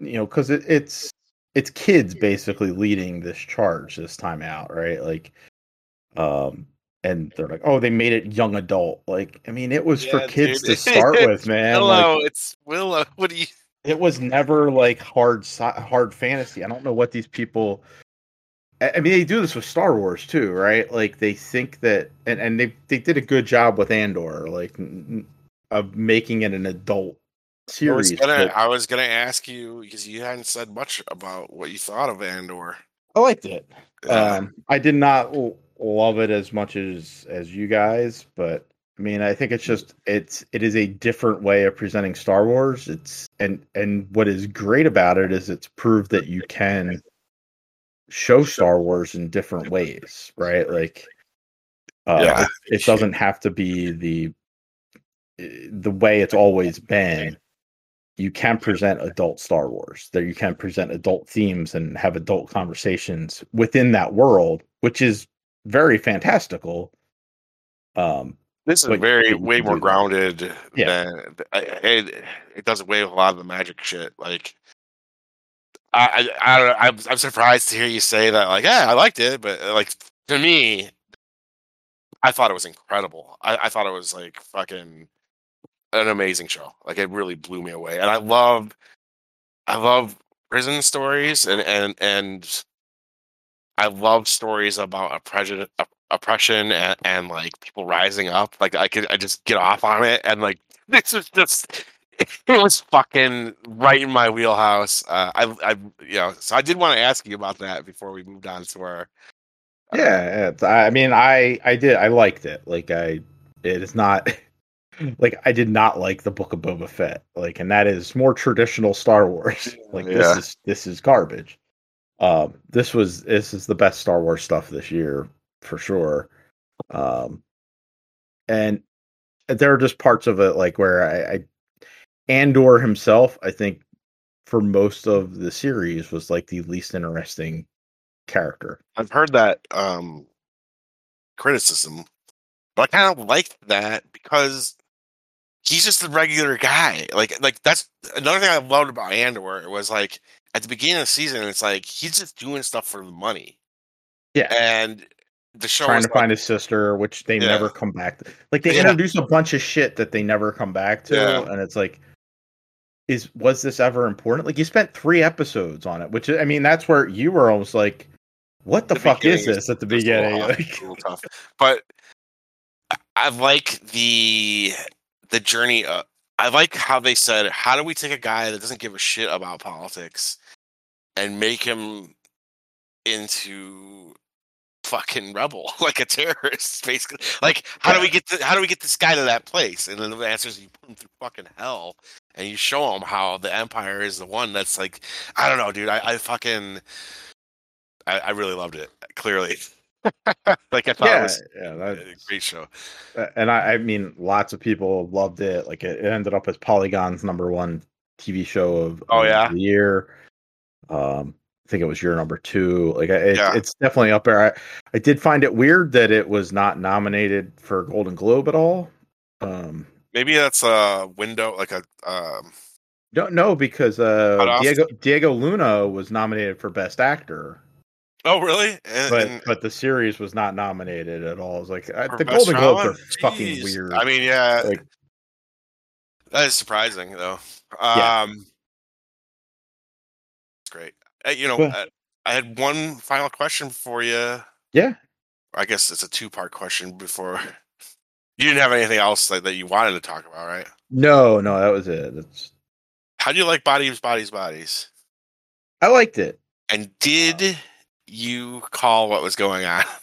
you know because it, it's it's kids basically leading this charge this time out, right? Like, um, and they're like oh they made it young adult. Like I mean it was for kids dude. to start with, man. Hello, Like, it's Willow. What do you? it was never like hard hard fantasy. I don't know what these people. I mean, they do this with Star Wars too, right? Like they think that, and, and they they did a good job with Andor, like of making it an adult I was series. gonna, but I was gonna ask you because you hadn't said much about what you thought of Andor. I liked it. Yeah. Um, I did not l- love it as much as as you guys, but I mean, I think it's just it's it is a different way of presenting Star Wars. It's and and what is great about it is it's proved that you can show Star Wars in different ways, right? Like, uh, Yeah. it, it doesn't have to be the the way it's always been. You can present adult Star Wars. That you can present adult themes and have adult conversations within that world, which is very fantastical. Um, This is very way more that. grounded Yeah. than it. It does away with a lot of the magic shit. Like, I, I, I don't know. I'm, I'm surprised to hear you say that. Like, yeah, I liked it, but uh, like to me, I thought it was incredible. I, I thought it was like fucking an amazing show. Like, it really blew me away, and I love, I love prison stories, and and and I love stories about prejudice, oppression, and, and like people rising up. Like I could, I just get off on it, and like this is just, it was fucking right in my wheelhouse. Uh, I, I, you know, so I did want to ask you about that before we moved on to our. uh, yeah, I mean, I I did I liked it. Like I, it is not like I did not like the Book of Boba Fett. Like, and that is more traditional Star Wars. Like Yeah. this is this is garbage. Um, this was this is the best Star Wars stuff this year for sure. Um, and there are just parts of it like where I, I Andor himself, I think, for most of the series was like the least interesting character. I've heard that um criticism, but I kind of liked that because he's just a regular guy. Like, like that's another thing I loved about Andor. It was like at the beginning of the season, it's like he's just doing stuff for the money. Yeah. and the show trying to like- find his sister, which they Yeah. never come back to. Like they Yeah. introduce a bunch of shit that they never come back to, Yeah. and it's like, is was this ever important? Like you spent three episodes on it, which I mean, that's where you were almost like, what the, fuck is this at the it's a little beginning? off, Like. But I like the the journey. Uh, I like how they said, "How do we take a guy that doesn't give a shit about politics and make him into fucking rebel, like a terrorist, basically? Like, how do we get the, how do we get this guy to that place?" And then the answer is you put him through fucking hell, and you show him how the Empire is the one that's like, I don't know, dude. I, I fucking I, I really loved it. Clearly, like I thought it yeah, was yeah, a great show. and I, I mean, lots of people loved it. Like it, it ended up as Polygon's number one TV show of, Oh, of yeah? the year. Um, I think it was your number two. Like it, Yeah. it's definitely up there. I, I did find it weird that it was not nominated for Golden Globe at all. Um, Maybe that's a window, like a um, Don't know because uh. Diego Diego Luna was nominated for Best Actor, Oh, really? And, but and but the series was not nominated at all. It's like uh, the Golden Globes are fucking weird. I mean, yeah, Like- that is surprising though. Yeah. Um, it's great. Uh, you know, Well- uh, I had one final question for you. yeah, I guess it's a two part question before. You didn't have anything else like, that you wanted to talk about, right? no, no, that was it. That's How do you like bodies, bodies, bodies? I liked it. And did you call what was going on?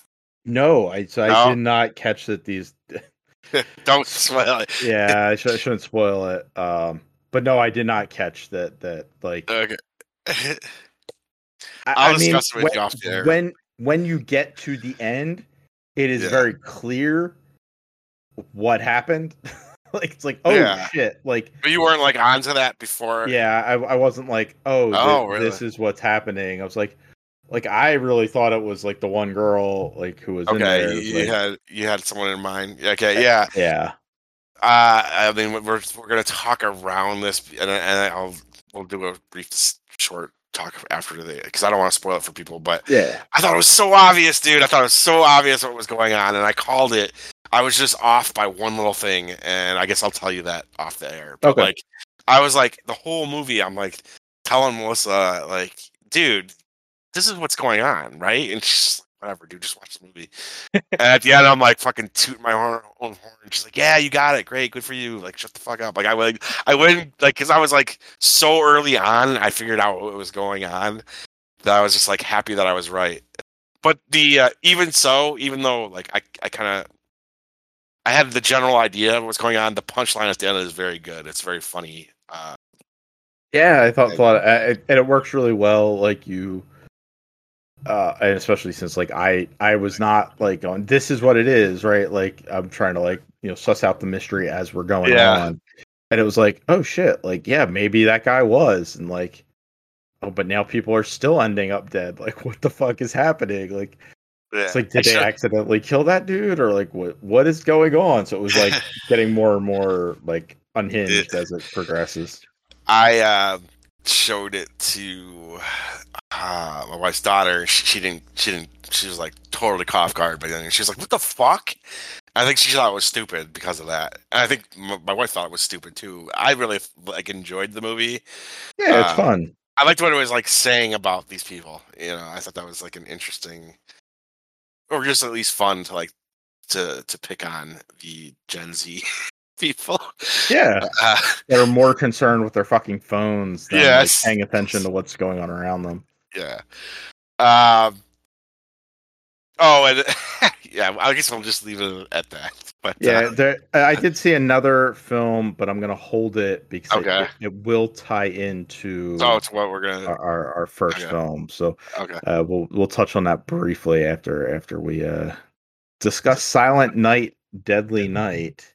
No, I so I No? did not catch that these. Don't spoil it. Yeah, I, should, I shouldn't spoil it. Um, but no, I did not catch that. That like Okay. I, I'll I mean, discuss with when, you off the air. when when you get to the end, it is Yeah. very clear what happened. like it's like, oh Yeah. shit! Like but you weren't like onto that before. yeah, I, I wasn't like, oh, Oh, really? this is what's happening. I was like, like I really thought it was like the one girl like who was in there. Okay, you like- had you had someone in mind. Okay, yeah. yeah, Uh, I mean, we're we're gonna talk around this, and, and I'll we'll do a brief, short talk after the because I don't want to spoil it for people. But yeah, I thought it was so obvious, dude. I thought it was so obvious what was going on, and I called it. I was just off by one little thing, and I guess I'll tell you that off the air. But Okay. like, I was like the whole movie. I'm like telling Melissa, like, dude, this is what's going on, right? And she's like, whatever, dude, just watch the movie. and at the end, I'm like fucking tooting my horn, own horn. She's like, yeah, you got it, great, good for you. Like, shut the fuck up. Like, I went, I went, like, because I was like so early on, I figured out what was going on that I was just like happy that I was right. But the uh, even so, even though like I, I kind of I had the general idea of what's going on, the punchline at the end is very good. It's very funny. Uh, yeah. I thought Like- thought and and it works really well. Like you. Uh, and especially since like I I was not like going this is what it is right? Like I'm trying to like you know suss out the mystery as we're going Yeah. on. And it was like oh shit like yeah maybe that guy was. And like oh but now people are still ending up dead. Like what the fuck is happening? Like yeah. it's like did they accidentally kill that dude? Or like what what is going on? So it was like getting more and more like unhinged as it progresses. I uh, showed it to uh, my wife's daughter. She, she didn't. She didn't. She was like totally off guard by then. She was like, "What the fuck?" I think she thought it was stupid because of that. And I think m- my wife thought it was stupid too. I really like enjoyed the movie. yeah it's Uh, fun I liked what it was like saying about these people. You know, I thought that was like an interesting, or just at least fun to like to to pick on the Gen Z people. yeah Uh, they're more concerned with their fucking phones than Yes. like, paying attention to what's going on around them yeah. Um. Oh, and yeah. I guess I'll just leave it at that. But Yeah, uh, there, I did see another film, but I'm gonna hold it because it- Okay. it, it will tie into so it's what we're gonna. our, our our first Okay. film. So Okay. uh, we'll we'll touch on that briefly after after we uh, discuss Silent Night, Deadly Night.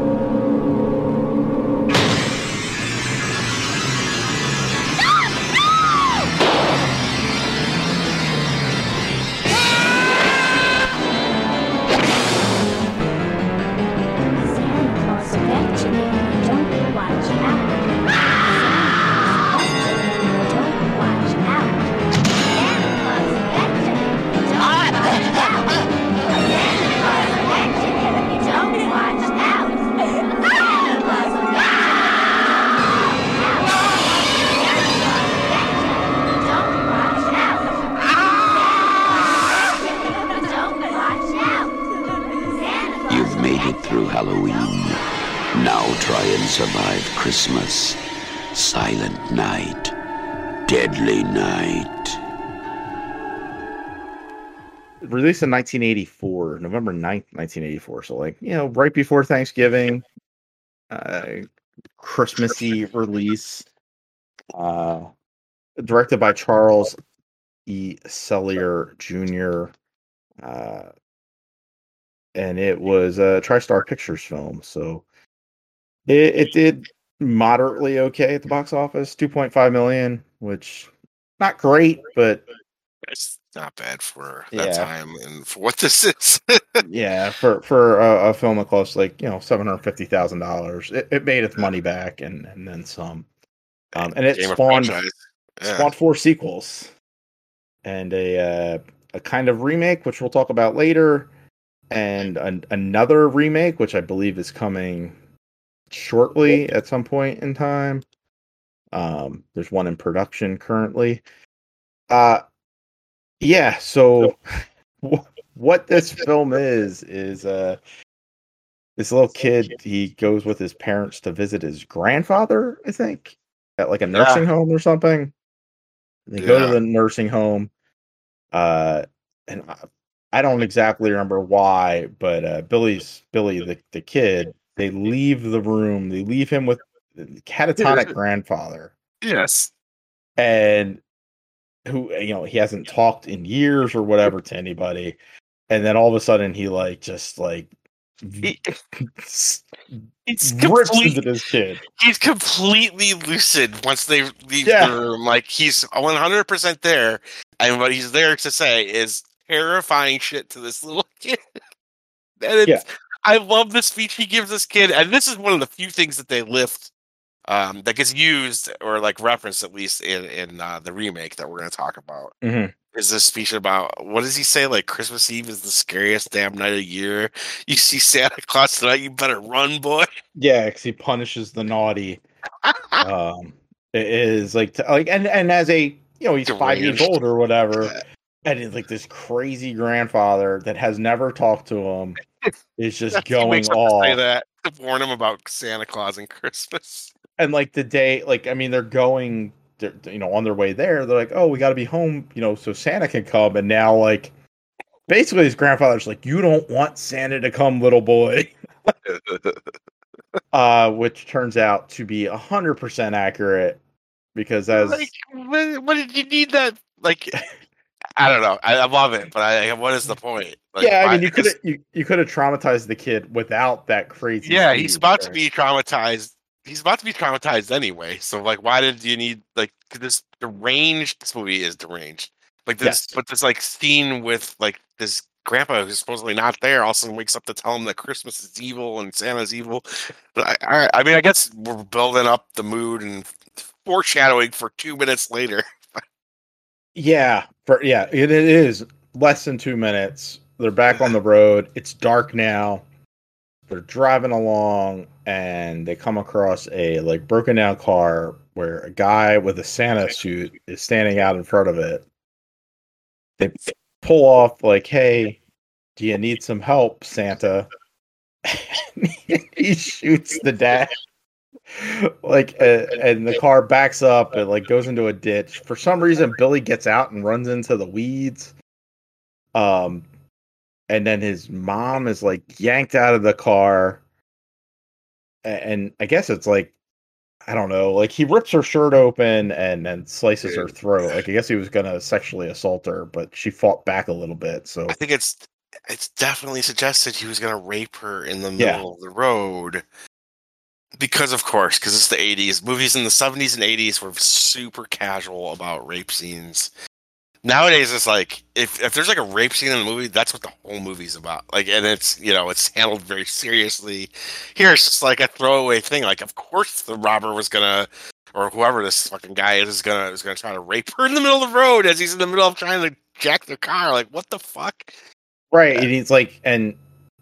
Released in 1984, November 9th, 1984. So like you know, right before Thanksgiving. Uh, Christmassy release. Uh, directed by Charles E. Sellier Jr. Uh, and it was a TriStar Pictures film. So it, it did moderately okay at the box office, 2.5 million, which not great, but It's not bad for that Yeah. time and for what this is. yeah, for for a, a film that cost like you know seven hundred fifty thousand dollars, it, it made its money back and and then some. Um, and it Game spawned. Yeah. spawned four sequels and a uh, a kind of remake, which we'll talk about later, and an, another remake, which I believe is coming shortly at some point in time. Um, there's one in production currently. Uh, yeah. So, wh- what this film is is uh, this little kid. He goes with his parents to visit his grandfather. I think at like a Yeah. nursing home or something. They go to the nursing home, uh, and I, I don't exactly remember why, but uh, Billy's Billy, the the kid, they leave the room. They leave him with the catatonic grandfather, Yes. and who you know he hasn't talked in years or whatever to anybody, and then all of a sudden he like just like it's into this kid. he's completely lucid once they leave Yeah. the room. Like he's 100% there. And what he's there to say is terrifying shit to this little kid. and it's, Yeah. I love the speech he gives this kid. And this is one of the few things that they lift um, that gets used or like referenced at least in, in uh, the remake that we're going to talk about. Mhm. is this speech about what does he say? Like Christmas Eve is the scariest damn night of the year. You see Santa Claus tonight, you better run, boy. Yeah, because he punishes the naughty. um it is like t- like and and as a you know he's five years old or whatever and he's like this crazy grandfather that has never talked to him is just going to say off that to warn him about Santa Claus and Christmas. And like the day like i mean they're going they're, you know on their way there they're like oh we got to be home you know so santa can come and now like basically his grandfather's like you don't want santa to come little boy uh which turns out to be 100% accurate because as like, what, did you need that? Like, I don't know. I, I love it, but I, what is the point? Like, yeah, I mean, you could you, you could have traumatized the kid without that crazy. Yeah, he's about to be traumatized. He's about to be traumatized anyway. So, like, why did you need like this deranged? This movie is deranged. Like this, Yes. but this like scene with like this grandpa who's supposedly not there, all of a sudden wakes up to tell him that Christmas is evil and Santa's evil. But I, I, I mean, I guess we're building up the mood and foreshadowing for two minutes later. Yeah, for yeah, it, it is less than two minutes. They're back on the road. It's dark now. They're driving along, and they come across a like broken down car where a guy with a Santa suit is standing out in front of it. They pull off like, "Hey, do you need some help, Santa?" he shoots the dad. like uh, and the car backs up and like goes into a ditch for some reason billy gets out and runs into the weeds um and then his mom is like yanked out of the car and i guess it's like i don't know like he rips her shirt open and then slices her throat like i guess he was gonna sexually assault her but she fought back a little bit so I think it's it's definitely suggested he was going to rape her in the Yeah. middle of the road. Because of course, because it's the 80s. Movies in the 70s and 80s were super casual about rape scenes. Nowadays it's like if if there's like a rape scene in the movie, that's what the whole movie's about. Like and it's you know, it's handled very seriously. Here it's just like a throwaway thing. Like of course the robber was gonna or whoever this fucking guy is is gonna is gonna try to rape her in the middle of the road as he's in the middle of trying to jack their car. Like what the fuck? Right, and he's like, and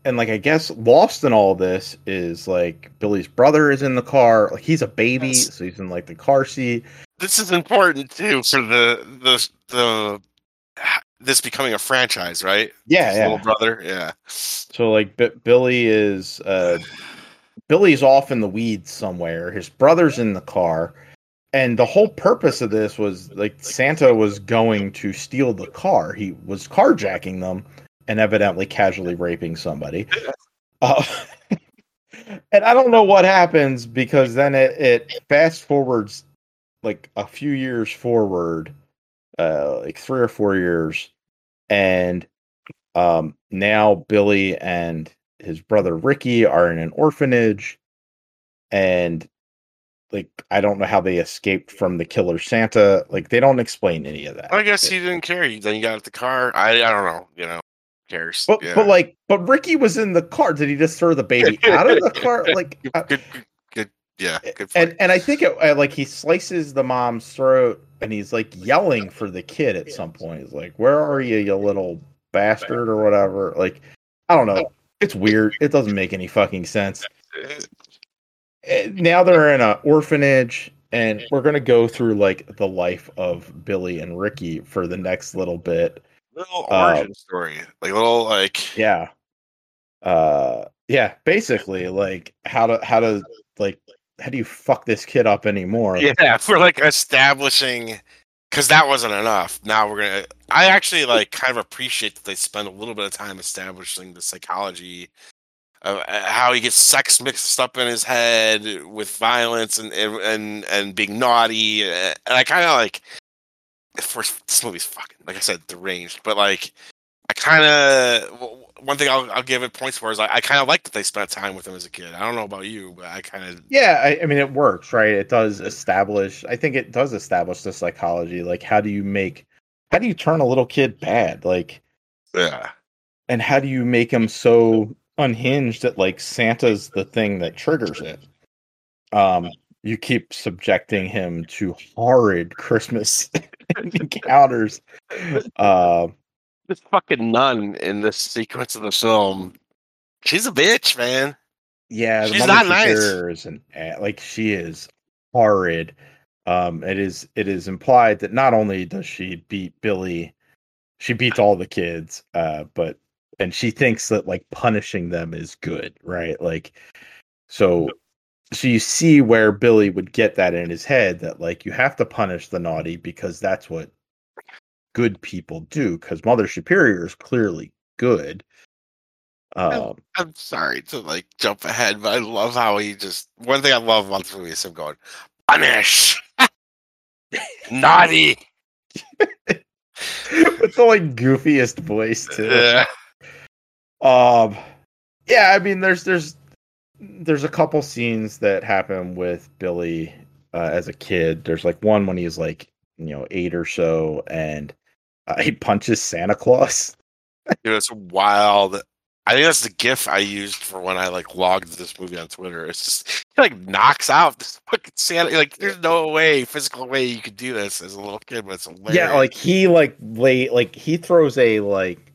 and like I guess lost in all this is like Billy's brother is in the car, like he's a baby, Yes. so he's in like the car seat. This is important too for the the the this becoming a franchise, right? Yeah, yeah. little brother, yeah. So like B- Billy is uh Billy's off in the weeds somewhere. His brother's in the car. And the whole purpose of this was like Santa was going to steal the car. He was carjacking them and evidently casually raping somebody. Uh, and I don't know what happens because then it, it fast forwards like a few years forward, uh, like three or four years, and um, now Billy and his brother Ricky are in an orphanage, and like I don't know how they escaped from the killer Santa. Like they don't explain any of that. I guess he didn't care. He- Then he got out the car. I I don't know. You know, cares. But Yeah. but like but Ricky was in the car. Did he just throw the baby out of the car? Like uh, good, good. Yeah, good. and point. and I think it uh, like he slices the mom's throat and he's like yelling for the kid at some point. He's like, "Where are you, you little bastard?" or whatever. Like I don't know. It's weird. It doesn't make any fucking sense. Eh, Now they're in an orphanage and we're going to go through like the life of Billy and Ricky for the next little bit. little uh, origin story, like little like Yeah. Uh yeah, basically like how to how to like how do you fuck this kid up anymore? yeah, for like establishing because that wasn't enough. Now we're gonna. I actually like kind of appreciate that they spend a little bit of time establishing the psychology of uh, how he gets sex mixed up in his head with violence and and and, being naughty. uh, And I kind of like. First, this movie's fucking like I said, deranged. But like, I kind of one thing I'll, I'll give it points for is I, I kind of like that they spent time with him as a kid. I don't know about you, but I kind of Yeah, I, I mean it works, right? It does establish I think it does establish the psychology. Like how do you make how do you turn a little kid bad? Like yeah. and how do you make him so unhinged that like Santa's the thing that triggers it? Um you keep subjecting him to horrid Christmas encounters. Uh, this fucking nun in this sequence of the film, she's a bitch, man. yeah, She's not nice. Is an like she is horrid. Um, it is it is implied that not only does she beat Billy, she beats all the kids, uh, but and she thinks that like punishing them is good, right? Like, so so you see where Billy would get that in his head that like you have to punish the naughty because that's what good people do because Mother Superior is clearly good. Um, I'm sorry to like jump ahead, but I love how he just one thing I love about this movie is him going, punish naughty. with the like goofiest voice too. Yeah. Um, yeah, I mean, there's there's there's a couple scenes that happen with Billy uh, as a kid. There's like one when he's like you know eight or so, and uh, he punches Santa Claus. Dude, it's wild. I think that's the gif I used for when I like logged this movie on Twitter. It's just he like knocks out this fucking Santa. Like, there's no way, physical way you could do this as a little kid, but it's hilarious. Yeah, like he like lay like he throws a like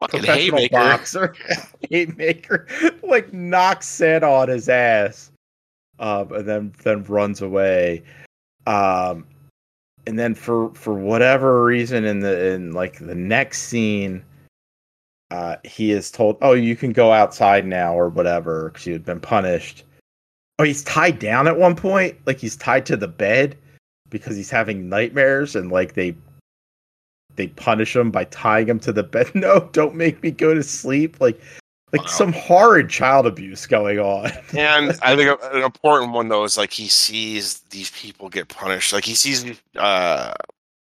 fucking professional haymaker. boxer haymaker like knocks Santa on his ass um and then then runs away um and then for for whatever reason in the in like the next scene uh he is told oh you can go outside now or whatever because you had been punished oh he's tied down at one point like he's tied to the bed because he's having nightmares and like they they punish him by tying him to the bed. No, don't make me go to sleep. Like, like some horrid child abuse going on. And I think an important one though is like he sees these people get punished. Like he sees uh, a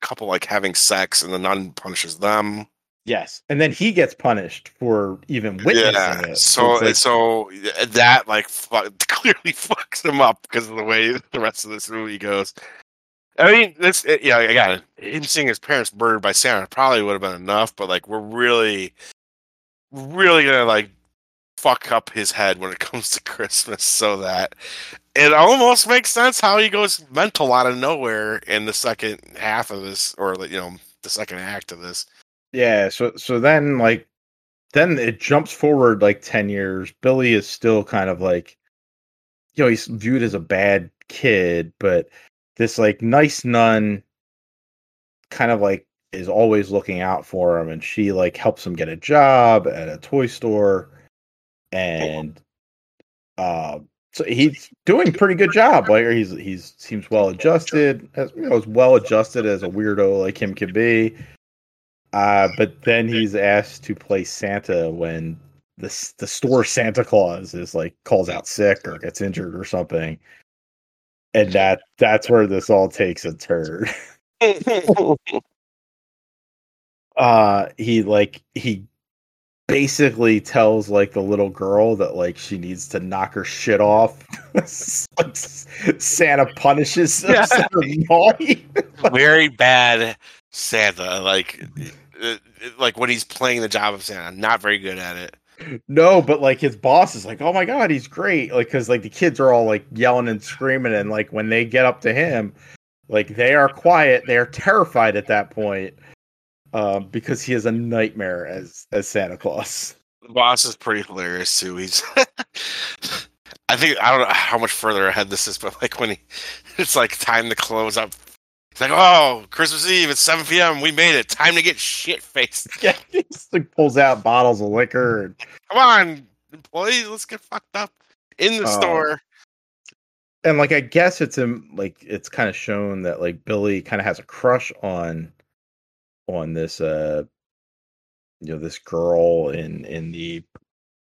couple like having sex, and the nun punishes them. yes, and then he gets punished for even witnessing yeah. it. So it's so that like clearly fucks him up because of the way the rest of this movie goes. I mean, this it- yeah. Again, him seeing his parents murdered by Santa probably would have been enough, but like we're really, really gonna like fuck up his head when it comes to Christmas, so that it almost makes sense how he goes mental out of nowhere in the second half of this, or you know, the second act of this. yeah. So so then like then it jumps forward like ten years. Billy is still kind of like, you know, he's viewed as a bad kid, but this like nice nun kind of like is always looking out for him and she like helps him get a job at a toy store and uh so he's doing pretty good job like he's he's seems well adjusted as you know as well adjusted as a weirdo like him can be uh but then he's asked to play santa when this the store Santa Claus is like calls out sick or gets injured or something. And that that's where this all takes a turn. uh he like he basically tells like the little girl that like she needs to knock her shit off. Like, Santa punishes them Yeah. so. Very bad Santa. Like, uh, like when he's playing the job of Santa, not very good at it. No, but like his boss is like, "Oh my god, he's great!" Like, because like the kids are all like yelling and screaming, and like when they get up to him, like they are quiet. They are terrified at that point, um, because he is a nightmare as as Santa Claus. The boss is pretty hilarious too. He's, I think I don't know how much further ahead this is, but like when he, it's like time to close up. It's like, oh, Christmas Eve, it's 7 p.m. We made it. Time to get shit faced. Yeah, he just like pulls out bottles of liquor. And, Come on, employees, let's get fucked up in the Oh. store. and like I guess it's in like it's kind of shown that like Billy kind of has a crush on on this uh you know this girl in in the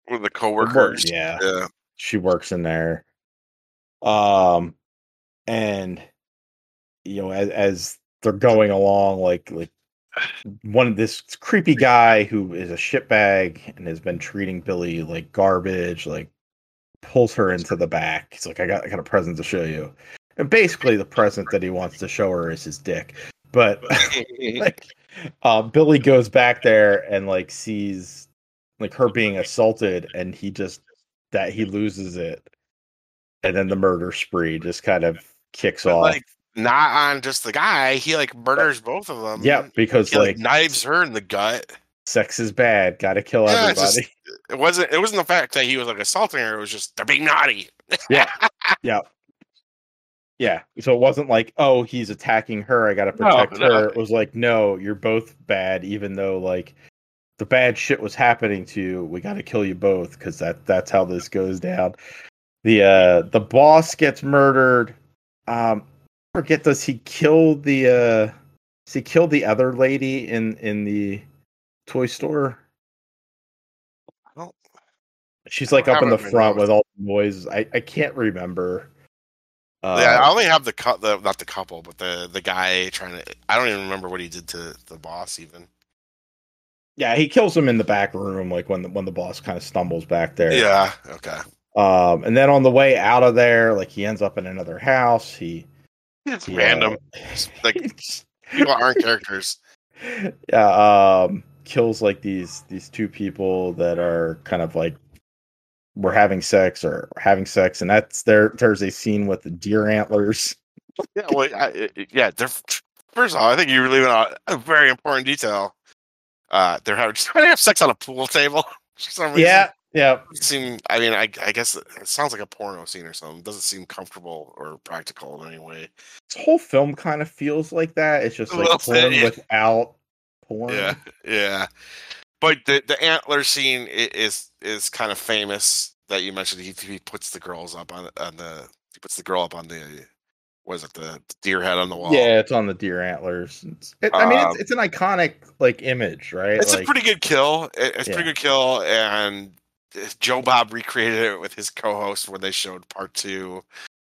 With the coworkers. yeah. Yeah. she works in there. Um and you know as, as they're going along like like one of this creepy guy who is a shitbag and has been treating billy like garbage like pulls her into the back. He's like i got i got a present to show you. And basically the present that he wants to show her is his dick. But like uh, billy goes back there and like sees like her being assaulted and he just that he loses it and then the murder spree just kind of kicks But, off like not on just the guy. He like murders both of them. yeah because He like, like knives her in the gut. sex is bad gotta kill Yeah, everybody just- It wasn't. It wasn't the fact that he was like assaulting her. It was just they're being naughty. Yeah, yeah so it wasn't like oh he's attacking her i gotta protect no. her. It was like no you're both bad even though like the bad shit was happening to you we gotta kill you both because that that's how this goes down. The uh the boss gets murdered. Um forget does he kill the uh does he kill the other lady in in the toy store? I don't- she's I like don't up in the front with all the noises i i can't remember uh, yeah, I only have the. The not the couple, but the the guy trying to. I don't even remember what he did to the boss. Even. Yeah, he kills him in the back room, like when the when the boss kind of stumbles back there. Yeah. Okay. Um, and then on the way out of there, like he ends up in another house. He, It's he, uh, random. Like people aren't characters. yeah, um, kills like these these two people that are kind of like were having sex or having sex, and that's there. There's a scene with the deer antlers. Yeah. Well. I, yeah. They're first of all, I think you're leaving out a very important detail. Uh, they're having trying to have sex on a pool table. For some reason. Yeah, yeah. Seem. I mean, I I guess it, it sounds like a porno scene or something. Doesn't seem comfortable or practical in any way. This whole film kind of feels like that. It's just like porn bit, yeah. without porn. Yeah, yeah. But the the antler scene is is kind of famous that you mentioned. He he puts the girls up on on the he puts the girl up on the was it the deer head on the wall? Yeah, it's on the deer antlers. It's, it, I mean, Um, it's, it's an iconic like image, right? it's like, a pretty good kill. It- it's Yeah. pretty good kill, and Joe Bob recreated it with his co-host when they showed part two.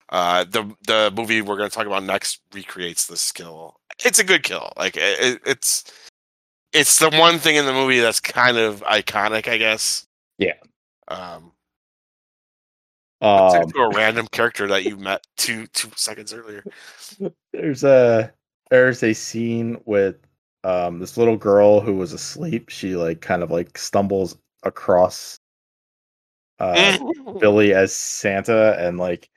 Uh, the the movie we're going to talk about next recreates this kill. It's a good kill. Like it- it's it's the one thing in the movie that's kind of iconic, I guess. Yeah. Um, um, to a random character that you met two two seconds earlier. there's a there's a scene with um this little girl who was asleep. She like kind of like stumbles across uh Billy as Santa and like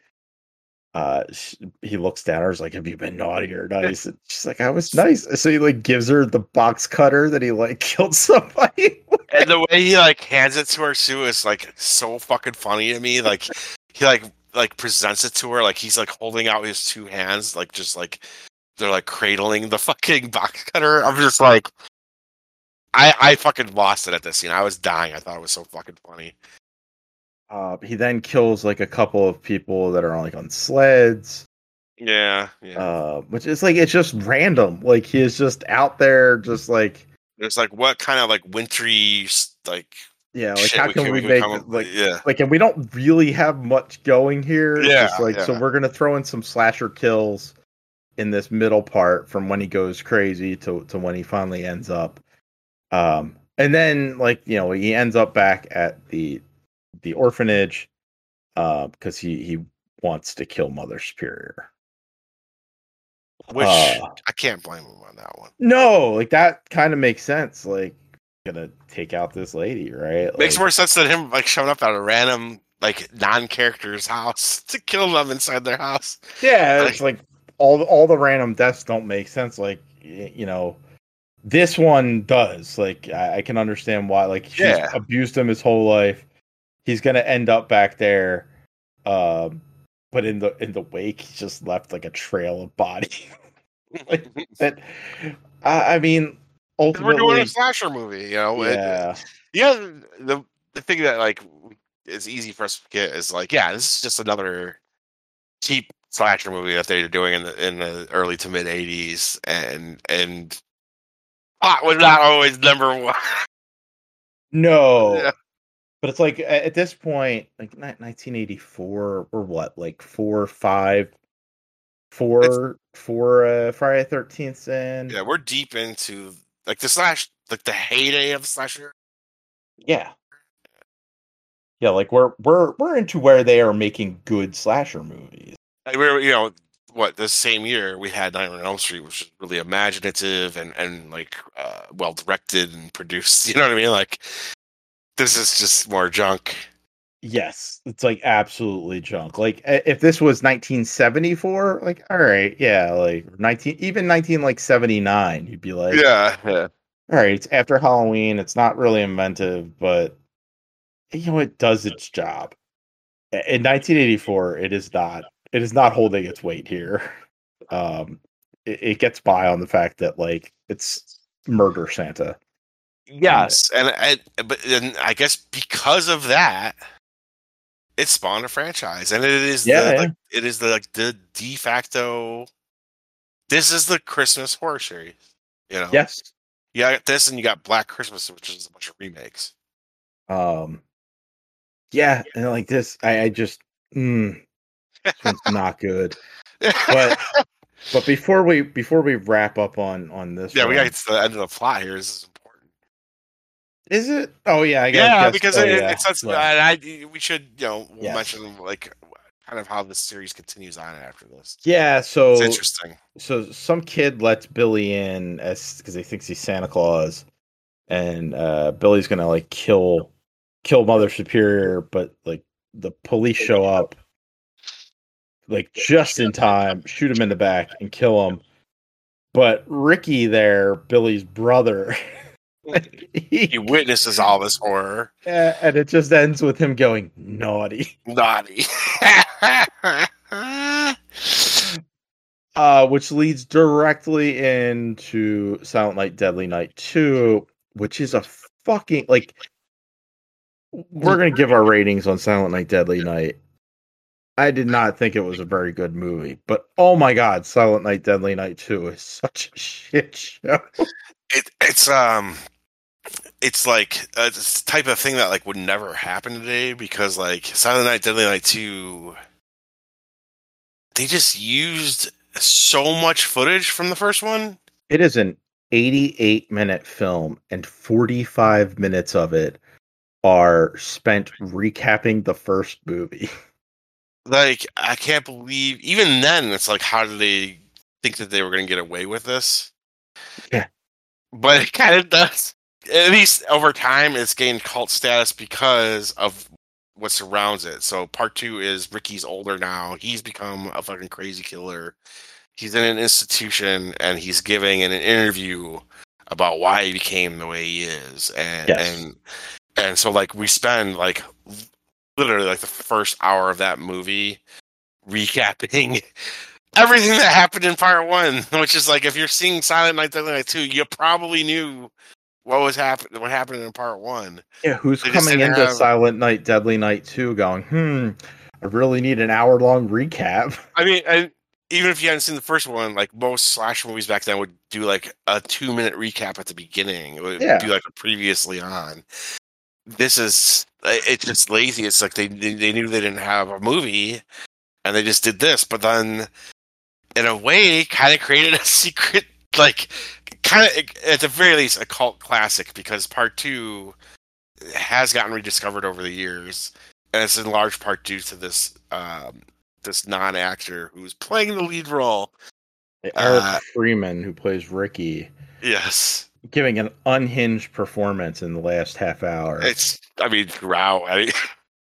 uh sh he looks down at her is like have you been naughty or nice and she's like I was nice so he like gives her the box cutter that he like killed somebody with. and the way he like hands it to her too is like so fucking funny to me. Like he like like presents it to her like he's like holding out his two hands like just like they're like cradling the fucking box cutter. I'm just like I I fucking lost it at this scene. I was dying. I thought it was so fucking funny. Uh he then kills like a couple of people that are like on sleds Yeah, yeah. uh which is like it's just random like he is just out there just like There's like what kind of like wintry like Yeah, like how can we, make come up- like yeah, like and we don't really have much going here. It's Yeah, just like so we're gonna throw in some slasher kills in this middle part from when he goes crazy to to when he finally ends up. Um and then like you know he ends up back at the the orphanage uh because he he wants to kill Mother Superior. which uh, I can't blame him on that one. No, like that kind of makes sense. Like gonna take out this lady, right? Makes more sense than him like showing up at a random like non-character's house to kill them inside their house. Yeah, it's like all the, all the random deaths don't make sense. Like you know, this one does. Like I, I can understand why. Like she's Yeah. abused him his whole life. He's gonna end up back there. Um, but in the in the wake, he just left like a trail of body. like that. I, I mean, 'Cause We're doing a slasher movie, you know. yeah, yeah. The the thing that like is easy for us to get is like, yeah, this is just another cheap slasher movie that they're doing in the in the early to mid '80s, and and plot was not always number one. no. But it's like at this point, like 1984 or what, like four, five, four, four uh, Friday Thirteenth in. Yeah, we're deep into like the slash, like the heyday of slasher. yeah, yeah. Like we're we're we're into where they are making good slasher movies. Like, we're you know what the same year we had Nightmare on Elm Street, which is really imaginative and and like uh, well directed and produced. You know what I mean? Like this is just more junk. Yes, it's like absolutely junk. Like if this was 1974, like all right, yeah, like 19 even 19 like 79, you'd be like, Yeah, yeah. all right, it's after Halloween. It's not really inventive, but you know, it does its job. In 1984, it is not. It is not holding its weight here. Um, it, it gets by on the fact that like it's murder Santa. Yes, and I, but and I guess because of that, it spawned a franchise, and it is Yeah, the, yeah. like, it is the like the de facto. This is the Christmas horror series. You know, Yes. you got this, and you got Black Christmas, which is a bunch of remakes. Um. Yeah, and like this, I, I just mm, not good. But but before we before we wrap up on on this, yeah, we got to the end of the plot here. This is. Is it? Oh yeah, I guess. yeah, because oh, it, yeah, it's that's yeah. I we should you know mention like kind of how the series continues on after this. Yeah, so It's interesting. so some kid lets Billy in as because he thinks he's Santa Claus, and uh, Billy's gonna like kill kill Mother Superior, but like the police show up like just in time, shoot him in the back and kill him. But Ricky there, Billy's brother, He witnesses all this horror. and it just ends with him going naughty. Naughty. Uh, which leads directly into Silent Night, Deadly Night 2, which is a fucking like. We're gonna give our ratings on Silent Night, Deadly Night. I did not think it was a very good movie, but oh my god, Silent Night, Deadly Night 2 is such a shit show. It, it's um it's like a type of thing that like would never happen today because like Silent Night Deadly Night 2 they just used so much footage from the first one. It is an 88 minute film, and 45 minutes of it are spent recapping the first movie. Like I can't believe even then it's like how did they think that they were going to get away with this? Yeah. But it kind of does. At least over time it's gained cult status because of what surrounds it. So part 2 is Ricky's older now. He's become a fucking crazy killer. He's in an institution and he's giving an interview about why he became the way he is and Yes. and and so like we spend like literally like the first hour of that movie recapping everything that happened in part one, which is like if you're seeing Silent Night Deadly Night 2, you probably knew what was happening what happened in part one. Yeah, who's They coming into have- Silent Night, Deadly Night 2 going, hmm, I really need an hour long recap. I mean, and even if you hadn't seen the first one, like most slash movies back then would do like a two minute recap at the beginning. It would Yeah. do like a previously on. this is it's just lazy. It's like they they knew they didn't have a movie, and they just did this. But then, in a way, kind of created a secret, like kind of at the very least a cult classic because part two has gotten rediscovered over the years, and it's in large part due to this um, this non actor who's playing the lead role. Eric Uh, Freeman, who plays Ricky, Yes, giving an unhinged performance in the last half hour. it's. I mean, wow. I mean,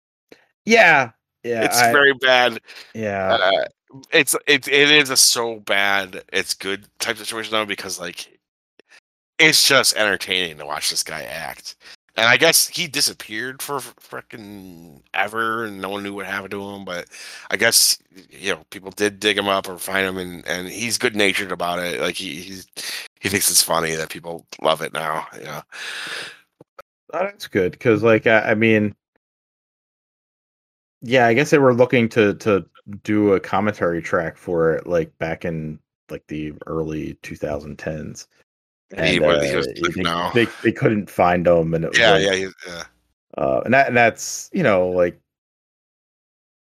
yeah, yeah, it's I- very bad. yeah. uh, it's it it is a so bad it's good type situation though because like it's just entertaining to watch this guy act. And I guess he disappeared for freaking ever, and no one knew what happened to him. But I guess you know people did dig him up or find him, and, and he's good natured about it. Like he he's, he thinks it's funny that people love it now. Oh, that's good because, like, I, I mean, yeah, I guess they were looking to to do a commentary track for it, like back in like the early 2010s. And uh, they, they they couldn't find them, and it was yeah, like, yeah, he, yeah. uh, and that and that's you know like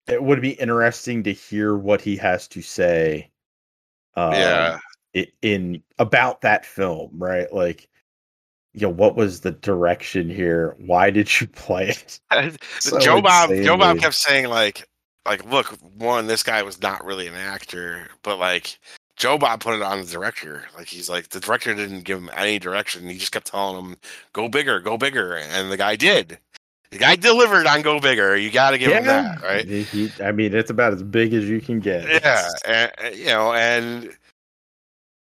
it would be interesting to hear what he has to say. Um, yeah. in about that film, right? Like, you know, what was the direction here? Why did you play it? So Joe Bob Joe Bob kept saying like like look one this guy was not really an actor but like Joe Bob put it on the director. Like he's like the director didn't give him any direction. He just kept telling him go bigger go bigger. And the guy did. The guy delivered on go bigger. You got to give him that right? He, he- I mean, it's about as big as you can get. yeah and, you know and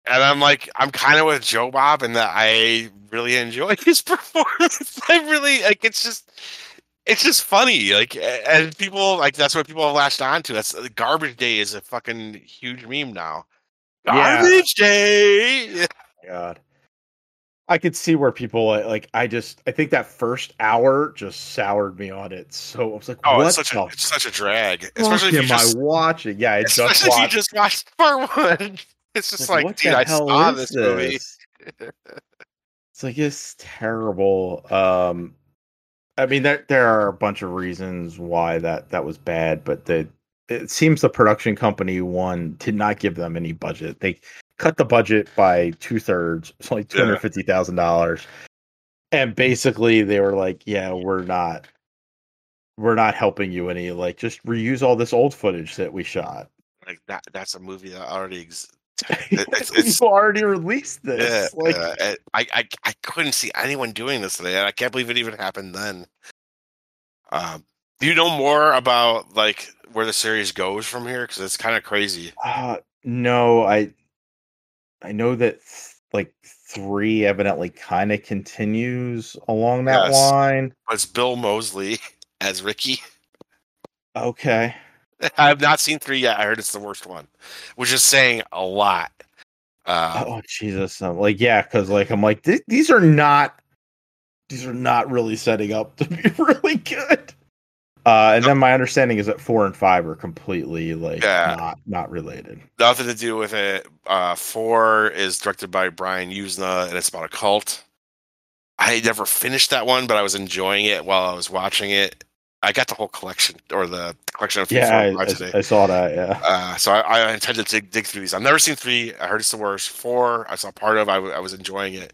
and I'm like I'm kind of with Joe Bob in that I really enjoy his performance I really like it's just it's just funny like and people like that's what people have latched on to that's garbage day is a fucking huge meme now Yeah. garbage day God. I could see where people like, I just I think that first hour just soured me on it. So I was like, oh what it's such a it's such a drag especially if you am just I watching? Yeah, I just if you just watched part one it's just like, what dude I saw is this movie It's like it's terrible. Um, I mean, there there are a bunch of reasons why that that was bad, but the it seems the production company one did not give them any budget. They cut the budget by two thirds. It's only two Yeah. hundred fifty thousand dollars, and basically they were like, "Yeah, we're not." We're not helping you any. Like, just reuse all this old footage that we shot. like that that's a movie that already exists it's, it's already released Yeah, this. like, uh, I, I I couldn't see anyone doing this today, and I can't believe it even happened then. Um, do you know more about like where the series goes from here? Because it's kind of crazy. Uh no, I I know that th- like three evidently kind of continues along that Yes. line. It's Bill Moseley as Ricky. Okay. I have not seen three yet. I heard it's the worst one, which is saying a lot. Uh, Oh Jesus! I'm like yeah, because like I'm like th- these are not these are not really setting up to be really good. Uh, and then my understanding is that four and five are completely like Yeah. not not related. nothing to do with it. Uh, four is directed by Brian Yuzna, and it's about a cult. I never finished that one, but I was enjoying it while I was watching it. I got the whole collection or the collection of Yeah, I, I, today. I saw that. Yeah. Uh, so I, I intended to dig through these. I've never seen three. I heard it's the worst. Four, I saw part of. I, w- I was enjoying it.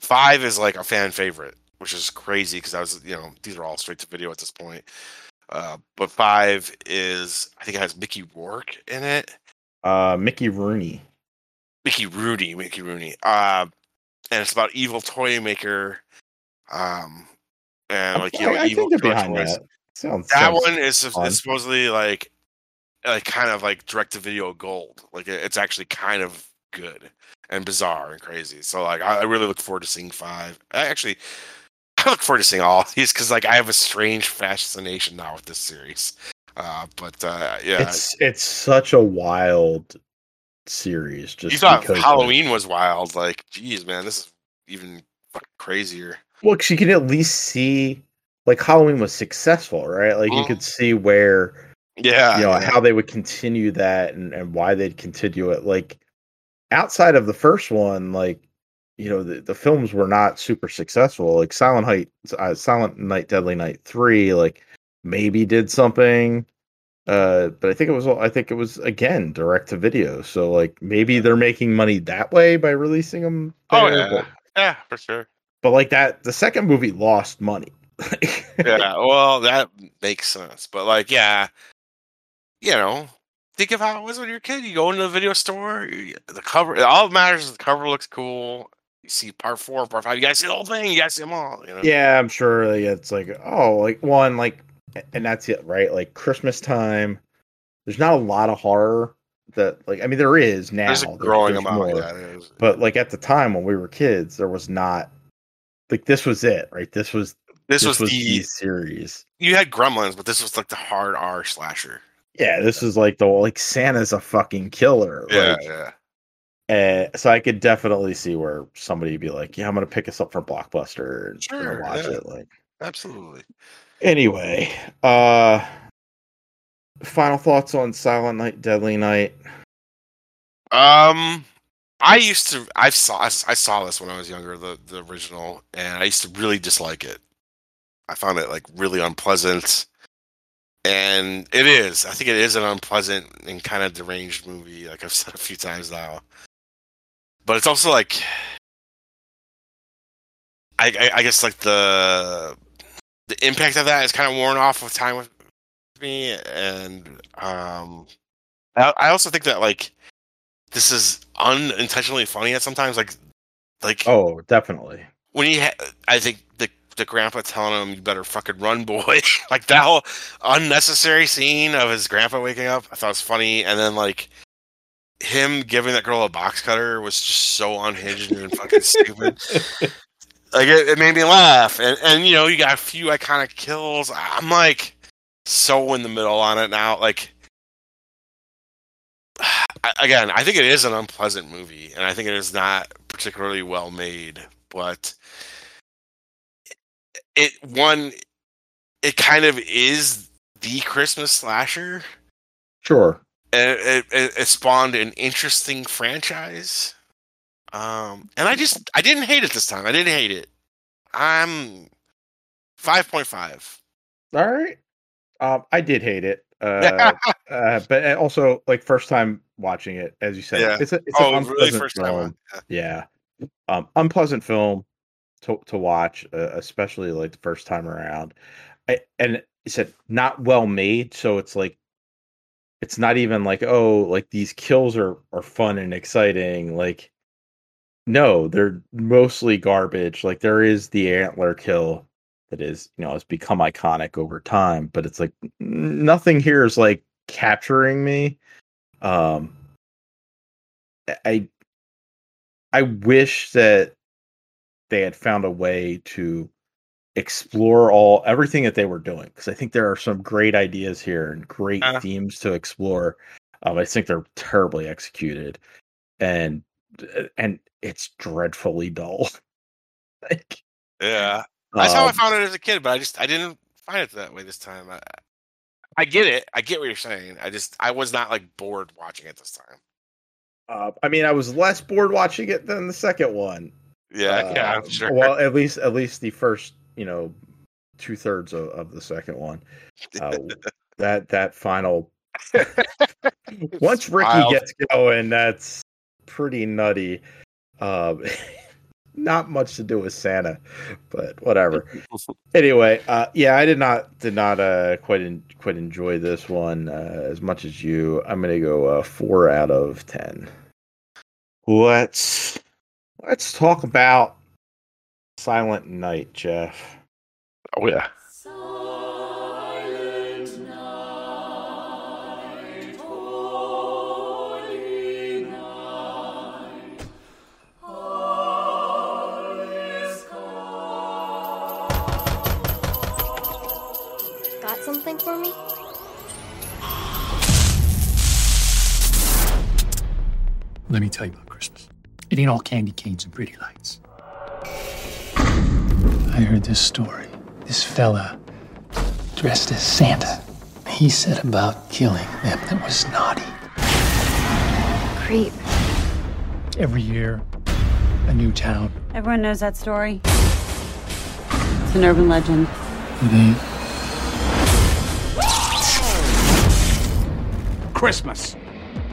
Five is like a fan favorite, which is crazy because I was, you know, these are all straight to video at this point. Uh, but five is, I think it has Mickey Rourke in it. Uh, Mickey Rooney. Mickey Rooney, Mickey Rooney. Uh, and it's about evil toy maker. Um, and like you know, I, I evil think they're behind toys. that. Sounds That sounds one is, is supposedly like like kind of like direct to video gold. Like it's actually kind of good and bizarre and crazy. So like I, I really look forward to seeing five. I actually I look forward to seeing all of these because like I have a strange fascination now with this series. Uh, but uh, yeah, It's it's such a wild series. Just you thought Halloween was wild. Like, geez, man, this is even crazier. Well, 'cause you can at least see like Halloween was successful, right? Like you Mhm. could see where Yeah, you know how they would continue that and, and why they'd continue it. Like outside of the first one, like you know the, the films were not super successful. Like Silent Night, uh, Silent Night, Deadly Night three, like maybe did something, uh, but I think it was I think it was again direct to video. So like maybe they're making money that way by releasing them. Oh yeah, but, yeah, for sure. but like that, the second movie lost money. Yeah, well, that makes sense. But like, yeah, you know, think of how it was when you're a kid. You go into the video store, you- the cover. All that matters is the cover looks cool. You see part four, part five. You guys see the whole thing. You guys see them all. You know. yeah, I'm sure it's like oh, like one like, and that's it, right? Like Christmas time. There's not a lot of horror that like I mean there is now. There's a growing there's amount. more. Yeah, but like at the time when we were kids, there was not like this was it, right? This was this, was, the the series. you had Gremlins, but this was like the hard R slasher. Yeah, this is like the like Santa's a fucking killer. Yeah, like, yeah. uh, so I could definitely see where somebody would be like, "Yeah, I'm gonna pick us up from Blockbuster and Sure, watch yeah. it." Like, Absolutely. anyway, uh, final thoughts on Silent Night, Deadly Night. Um, I used to. I saw. I saw this when I was younger, the the original, and I used to really dislike it. I found it like really unpleasant, and it is. I think it is an unpleasant and kind of deranged movie. Like I've said a few times now, but it's also like, I I, I guess like the the impact of that is kind of worn off with time with me, and um, I, I also think that like this is unintentionally funny at sometimes like like Oh, definitely. when he ha- i think the grandpa telling him you better fucking run boy. Like that whole unnecessary scene of his grandpa waking up i thought it was funny. And then like him giving that girl a box cutter was just so unhinged and fucking stupid. Like it, it made me laugh. And and you know you got a few iconic kills. I'm like so in the middle on it now. Like again i think it is an unpleasant movie and i think it is not particularly well made but it one it kind of is the christmas slasher Sure. and it, it, it spawned an interesting franchise um and i just i didn't hate it this time i didn't hate it i'm 5.5 All right. Um, I did hate it. Uh, uh, but uh, also like first time watching it, as you said, Yeah. it's a it's oh an really unpleasant first time film. yeah. Yeah, um, unpleasant film to to watch, uh, especially like the first time around. I, and you said not well made, so it's like it's not even like oh like these kills are are fun and exciting. Like no, they're mostly garbage. Like there is the antler kill that is you know has become iconic over time, but it's like nothing here is like capturing me. Um, I I wish that they had found a way to explore all everything that they were doing because I think there are some great ideas here and great Uh. themes to explore. Um, I think they're terribly executed, and and it's dreadfully dull. like, yeah That's how I um, found it as a kid, but I just I didn't find it that way this time. I, I get it. I get what you're saying. I just I was not like bored watching it this time. uh, I mean, I was less bored watching it than the second one. Yeah, yeah, Uh, I'm sure. Well, at least at least the first, you know, two thirds of, of the second one. Uh, that that final once Ricky wild. gets going, that's pretty nutty. Um, not much to do with Santa, but whatever. anyway, uh, yeah, I did not did not uh, quite en- quite enjoy this one uh, as much as you. I'm gonna go uh, four out of ten. Let's let's talk about Silent Night, Jeff. oh yeah. Silent night, holy night, all is calm. Got something for me? Let me tell you about Christmas. It ain't all candy canes and pretty lights. I heard this story. This fella dressed as Santa. He said about killing them that was naughty. Creep. Every year, a new town. Everyone knows that story. It's an urban legend. It ain't. Christmas.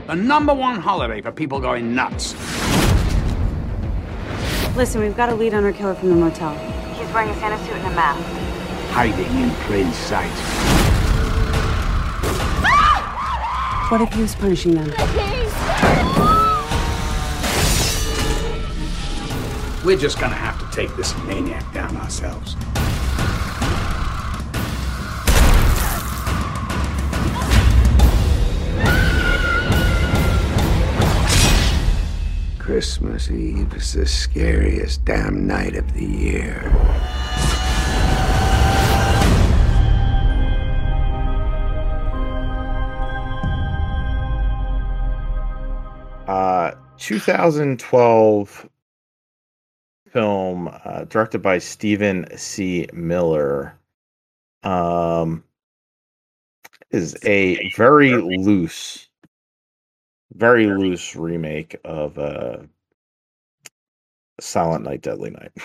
The number one holiday for people going nuts. Listen, we've got a lead on our killer from the motel. He's wearing a Santa suit and a mask. Hiding in plain sight. What if he was punishing them? We're just gonna have to take this maniac down ourselves. Christmas Eve is the scariest damn night of the year. Uh, 2012 film uh, directed by Steven C. Miller. Um, is a very loose, very loose remake of uh, Silent Night, Deadly Night.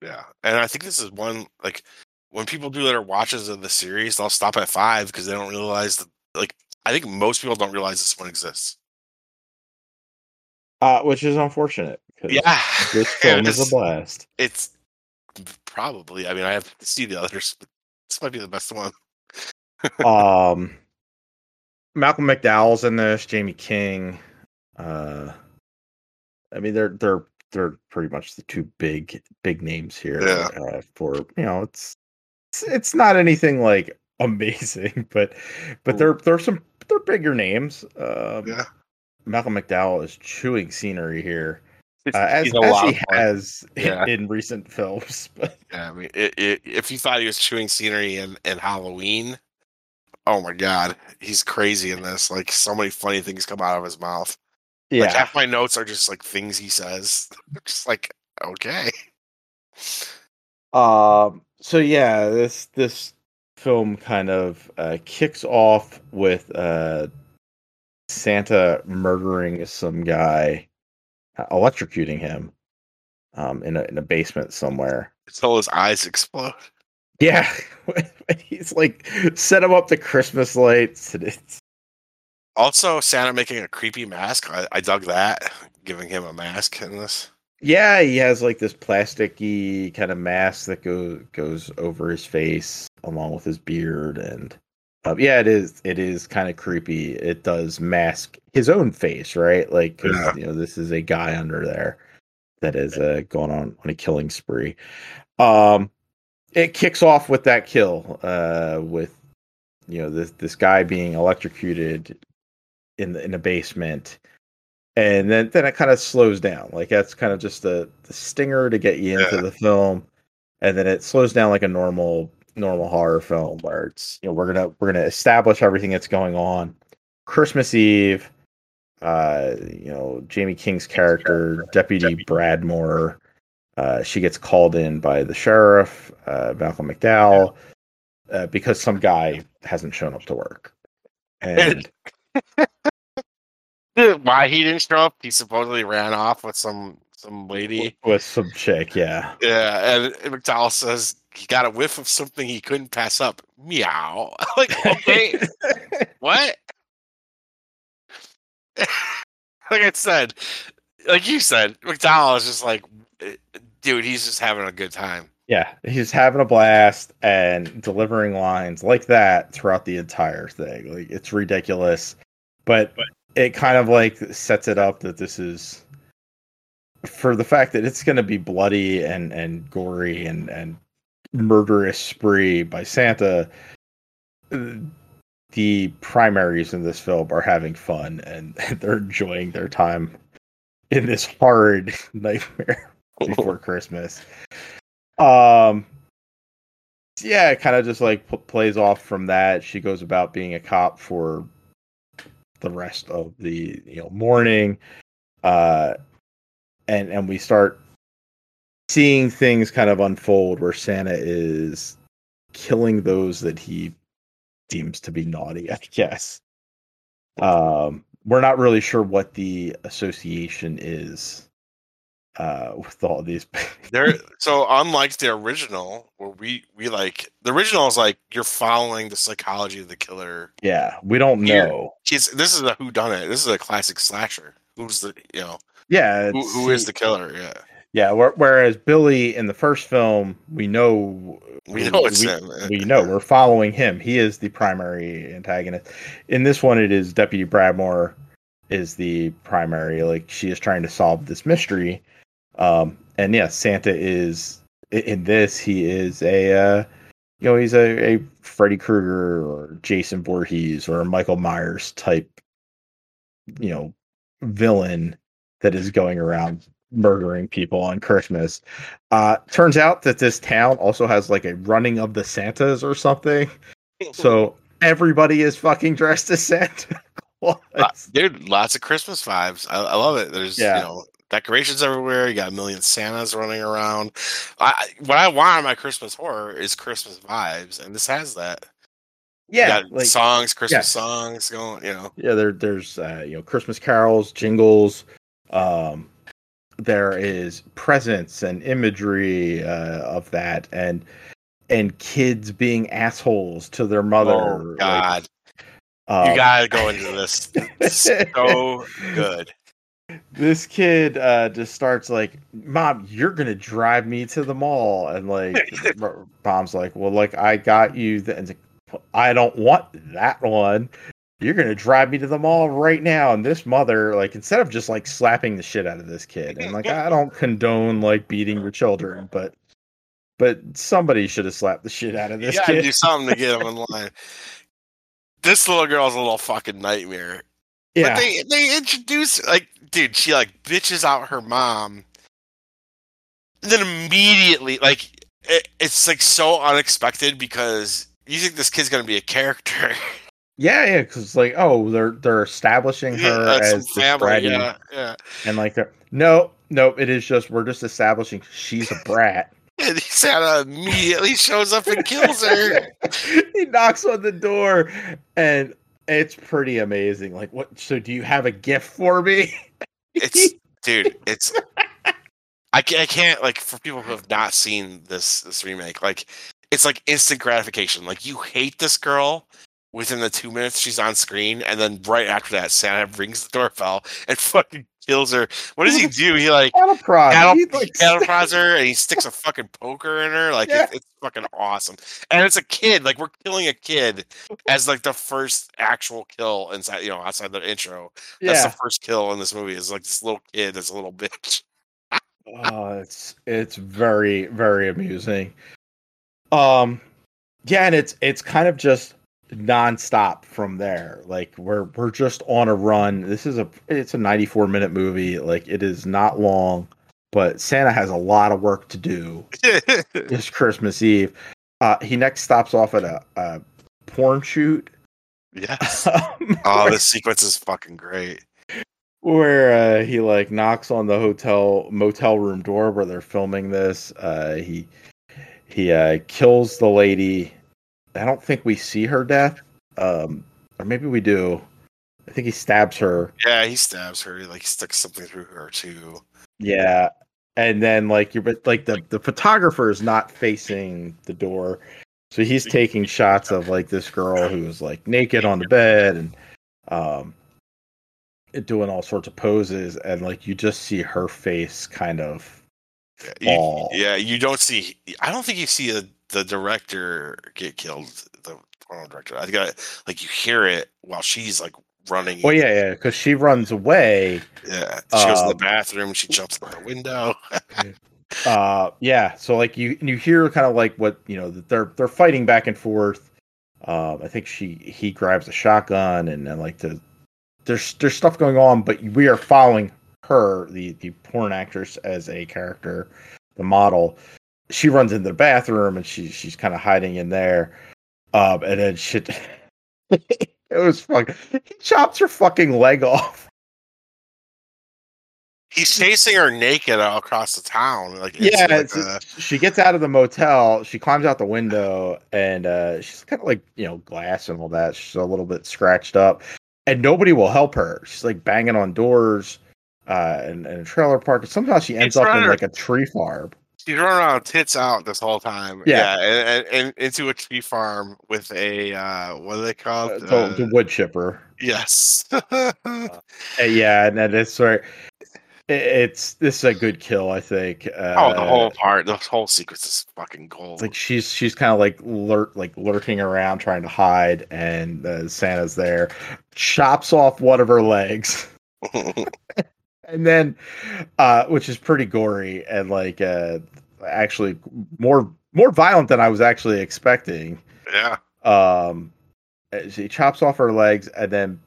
Yeah, and I think this is one like when people do their watches of the series, they'll stop at five because they don't realize that. Like, I think most people don't realize this one exists. Uh, which is unfortunate. Yeah, this film is a blast. It's probably. I mean, I have to see the others, but this might be the best one. um Malcolm McDowell's in this, Jaime King. Uh I mean they're they're they're pretty much the two big big names here Yeah. uh, for you know it's it's, it's not anything like amazing but but they're they're some they're bigger names. Um Yeah. Malcolm McDowell is chewing scenery here. Uh, as, a as he of fun. has in, Yeah. in recent films, but Yeah, I mean, it, it, if you thought he was chewing scenery in, in Halloween, oh my god, he's crazy in this. Like, so many funny things come out of his mouth. yeah, Like, half my notes are just like things he says. just like, okay. Um. So yeah, this this film kind of uh, kicks off with uh, Santa murdering some guy, uh, electrocuting him, um, in a in a basement somewhere. Until his eyes explode. Yeah, he's like set him up the Christmas lights. Also, Santa making a creepy mask. I, I dug that. Giving him a mask in this. yeah, he has like this plasticky kind of mask that goes goes over his face along with his beard and. Uh, yeah, it is. It is kind of creepy. It does mask his own face, right? Like, 'cause, Yeah. you know, this is a guy under there that is uh, going on on a killing spree. Um, it kicks off with that kill, uh, with you know this this guy being electrocuted in the in a basement, and then then it kind of slows down. Like that's kind of just the the stinger to get you into Yeah. the film, and then it slows down like a normal normal horror film where it's you know we're gonna we're gonna establish everything that's going on. Christmas Eve, uh, you know Jaime King's character, Deputy Bradmore, uh, she gets called in by the sheriff, uh, Malcolm McDowell, uh, because some guy hasn't shown up to work, and Why he didn't show up? He supposedly ran off with some some lady. with some chick, yeah. Yeah, and McDowell says he got a whiff of something he couldn't pass up. Meow. like, okay, what? like I said, like you said, McDowell is just like, dude, he's just having a good time. Yeah, he's having a blast and delivering lines like that throughout the entire thing. Like it's ridiculous, but it kind of like sets it up that this is for the fact that it's going to be bloody and and gory and and murderous spree by Santa. The primaries in this film are having fun and they're enjoying their time in this hard nightmare before Christmas. Um, yeah, it kind of just like p- plays off from that. She goes about being a cop for the rest of the you know morning, uh, and and we start seeing things kind of unfold where Santa is killing those that he deems to be naughty. I guess. Um, we're not really sure what the association is uh, with all these. There, so unlike the original, where we we like the original is like you're following the psychology of the killer. yeah, we don't know. He's this is a who done it. This is a classic slasher. Who's the you know Yeah, who, who is the killer? Yeah, Yeah, where- whereas Billy in the first film, we know we know it's we, him. we know we're following him. He is the primary antagonist. In this one, it is Deputy Bradmore is the primary. Like she is trying to solve this mystery. Um, and yeah, Santa is in this. He is a uh, you know he's a, a Freddy Krueger or Jason Voorhees or Michael Myers type you know villain that is going around murdering people on Christmas. Uh, turns out that this town also has like a running of the Santas or something. So everybody is fucking dressed as Santa. Claus. Uh, dude, lots of Christmas vibes. I, I love it. There's Yeah. you know decorations everywhere. You got a million Santas running around. I, I- what I want in my Christmas horror is Christmas vibes, and this has that. You yeah, got like songs, Christmas yeah. songs going. You know, yeah, there there's uh, you know Christmas carols, jingles. Um, there is presents and imagery uh, of that, and and kids being assholes to their mother. oh like, God, um, you gotta go into this. So good. This kid uh just starts like mom you're gonna drive me to the mall and like mom's like well like i got you the, and like, i don't want that one you're gonna drive me to the mall right now and this mother like instead of just like slapping the shit out of this kid and like i don't condone like beating your children but but somebody should have slapped the shit out of You this kid do something to get him in line. This little girl's a little fucking nightmare. Yeah But they they introduce like, dude, she like bitches out her mom, and then immediately like it, it's like so unexpected because you think this kid's gonna be a character. yeah yeah because like oh they're they're establishing her Yeah, as family, bratty yeah, yeah. and like no no it is just we're just establishing she's a brat And Santa uh, immediately shows up and kills her. he knocks on the door and it's pretty amazing like what so do you have a gift for me It's dude, it's I can't, I can't like for people who have not seen this this remake, like it's like instant gratification. Like you hate this girl within the two minutes she's on screen, and then right after that, Santa rings the doorbell and fucking kills her. What does he do? He like Cattle prod. cattle, He, like, cattle prods her and he sticks a fucking poker in her. Like Yeah. it's, it's fucking awesome. And it's a kid. Like we're killing a kid as like the first actual kill inside, you know, outside the intro. That's yeah the first kill in this movie. Is like this little kid that's a little bitch. oh it's it's very very amusing um yeah and it's it's kind of just nonstop from there like we're we're just on a run this is a it's a 94 minute movie like it is not long but santa has a lot of work to do this christmas eve uh he next stops off at a, a porn shoot yes. um, Oh, this sequence is fucking great. where uh, he like knocks on the hotel motel room door where they're filming this. Uh, he he uh, kills the lady. I don't think we see her death, um, or maybe we do. I think he stabs her. Yeah, he stabs her. He, Like he sticks something through her too. Yeah, and then like you're but like the the photographer is not facing the door, so he's taking shots of like this girl who's like naked on the bed and um doing all sorts of poses, and like you just see her face kind of fall. you, yeah, you don't see. I don't think you see a, the director get killed. The porno director. I think I, like you hear it while she's like running. Well, yeah, yeah, because she runs away. yeah. She goes to the Um, bathroom. She jumps out the window. uh yeah so like you you hear kind of like what you know that they're they're fighting back and forth um i think she he grabs a shotgun and, and like the there's there's stuff going on but we are following her the the porn actress as a character the model she runs into the bathroom and she she's kind of hiding in there um and then shit it was fucking he chops her fucking leg off He's chasing her naked all across the town. Like yeah, like a- she gets out of the motel. She climbs out the window, and uh, she's kind of like you know glass and all that. She's a little bit scratched up, and nobody will help her. She's like banging on doors. uh, in, in a trailer park. And somehow she ends It's up in like a tree farm. She's running around tits out this whole time. Yeah. and, and, and into a tree farm with a uh, what do they Uh, called? the, Uh, the wood chipper. yes. Uh, yeah, and that is where it, it's this is a good kill, I think. Uh, oh, the whole part, the whole sequence is fucking gold. like she's she's kind of like lurk like lurking around trying to hide, and uh, Santa's there, chops off one of her legs, and then uh, which is pretty gory and like uh, actually more more violent than I was actually expecting. yeah. um she chops off her legs and then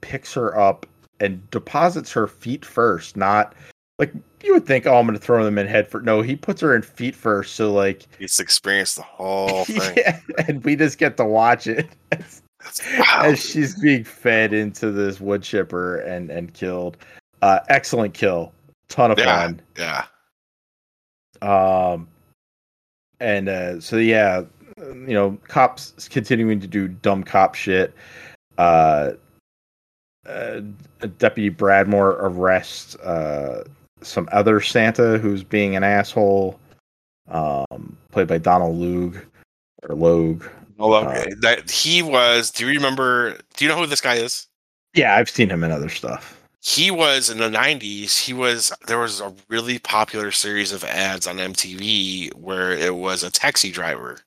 picks her up and deposits her feet first not like you would think oh i'm gonna throw them in head for no he puts her in feet first so like He's experienced the whole thing. yeah, and we just get to watch it as, Wow. as she's being fed into this wood chipper and and killed uh excellent kill ton of Yeah. fun Yeah. Um and uh so yeah you know cops continuing to do dumb cop shit uh, uh deputy bradmore arrests uh some other santa who's being an asshole um played by donald logue or logue Uh, okay. that he was. Do you remember? Do you know who this guy is? yeah i've seen him in other stuff He was in the '90s. He was. There was a really popular series of ads on MTV where it was a taxi driver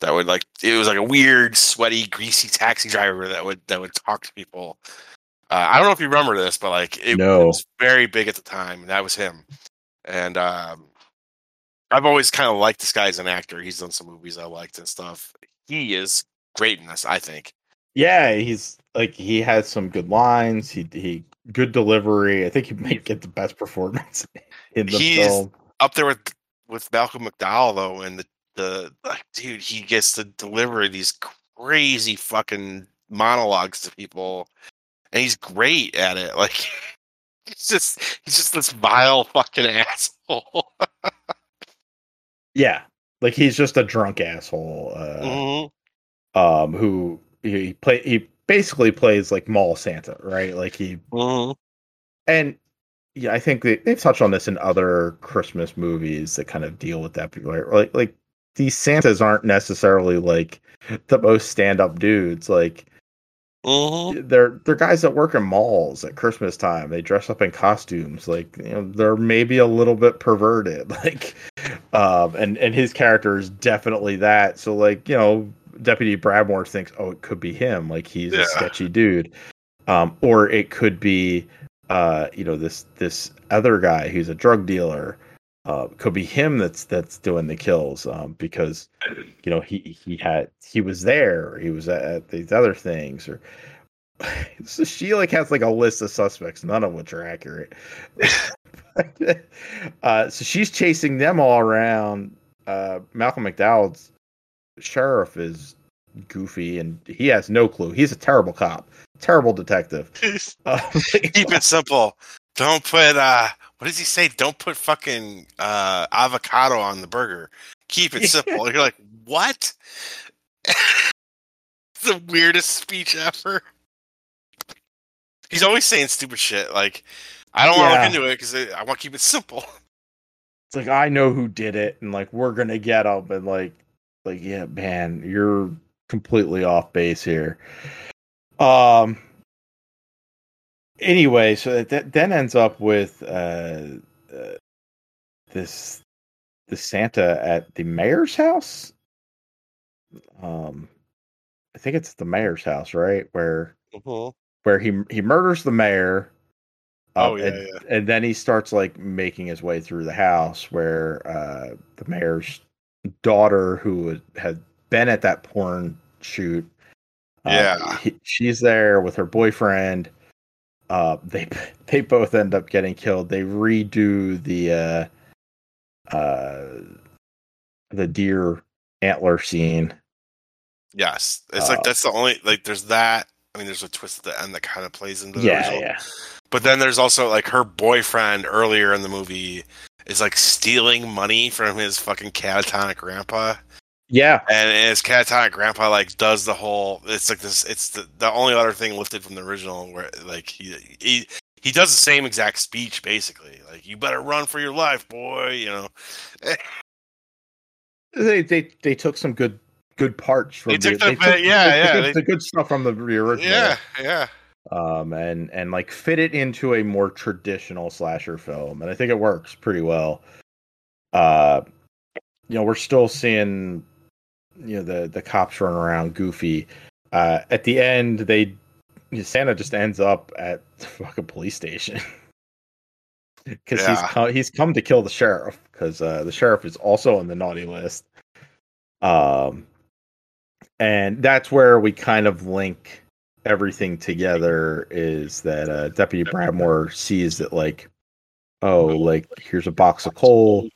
that would like. It was like a weird, sweaty, greasy taxi driver that would that would talk to people. Uh, I don't know if you remember this, but like it, No. it was very big at the time. And that was him. And um, I've always kind of liked this guy as an actor. He's done some movies I liked and stuff. He is great in this. I think. yeah he's like he has some good lines he he good delivery i think he might get the best performance in the He's- film up there with with Malcolm McDowell though, and the the like, dude, he gets to deliver these crazy fucking monologues to people, and he's great at it. Like he's just he's just this vile fucking asshole. Yeah, like he's just a drunk asshole. Uh, Mhm. Um, who he play he basically plays like mall Santa, right? Like he Mhm. and yeah, I think they, they've touched on this in other Christmas movies that kind of deal with that. People are like like these Santas aren't necessarily like the most stand up dudes. Like Mhm. they're they're guys that work in malls at Christmas time. They dress up in costumes. Like you know, they're maybe a little bit perverted. Like, um, and and his character is definitely that. So like you know, Deputy Bradmore thinks, oh, it could be him. Like he's Yeah. a sketchy dude, um, or it could be, uh, you know, this this other guy who's a drug dealer. Uh, could be him that's that's doing the kills um, because you know he he had he was there he was at, at these other things or so she like has like a list of suspects none of which are accurate uh, so she's chasing them all around uh, malcolm mcdowell's sheriff is goofy and he has no clue he's a terrible cop terrible detective uh, Keep it simple. Don't put uh what does he say? Don't put fucking uh avocado on the burger. Keep it simple. You're like, what? it's the weirdest speech ever. He's always saying stupid shit. Like, I don't want to Yeah. look into it because I want to keep it simple. it's like I know who did it, and like we're gonna get them, and like, like yeah, man, you're completely off base here. Um. Anyway, so that- that then ends up with uh, uh this the Santa at the mayor's house. Um, I think it's the mayor's house, right? Where where he he murders the mayor. Oh, uh, yeah, and, yeah. and then he starts like making his way through the house where uh, the mayor's daughter, who had- been at that porn shoot, uh, Yeah. he- she's there with her boyfriend. Uh, they they both end up getting killed. They redo the uh, uh, the deer antler scene. Yes, it's like Uh, that's the only like. There's that. I mean, there's a twist at the end that kind of plays into the Yeah, original. yeah. But then there's also like her boyfriend earlier in the movie is like stealing money from his fucking catatonic grandpa. Yeah, And his catatonic grandpa like does the whole it's like this it's the, the only other thing lifted from the original where like he he he does the same exact speech basically. Like you better run for your life, boy. You know. They they they took some good good parts from They the, took the- yeah, the, yeah, good, they- the good stuff from the original. Yeah, yeah. Um, and and like fit it into a more traditional slasher film, and I think it works pretty well. Uh, you know, we're still seeing you know the the cops running around goofy. Uh, at the end, they Santa just ends up at the fucking police station because he's come, he's come to kill the sheriff because uh, the sheriff is also on the naughty list. Um, and that's where we kind of link everything together is that uh, Deputy Bradmore sees that like, oh, like here's a box of coal.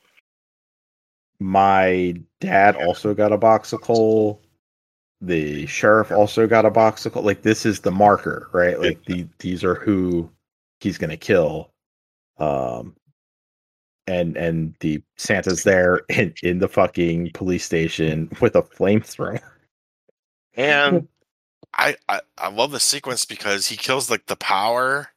My dad also got a box of coal. The sheriff also got a box of coal. Like this is the marker, right? Like the these are who he's gonna kill. Um, and and the Santa's there in, in the fucking police station with a flamethrower. And I, I I love the sequence because he kills like the power,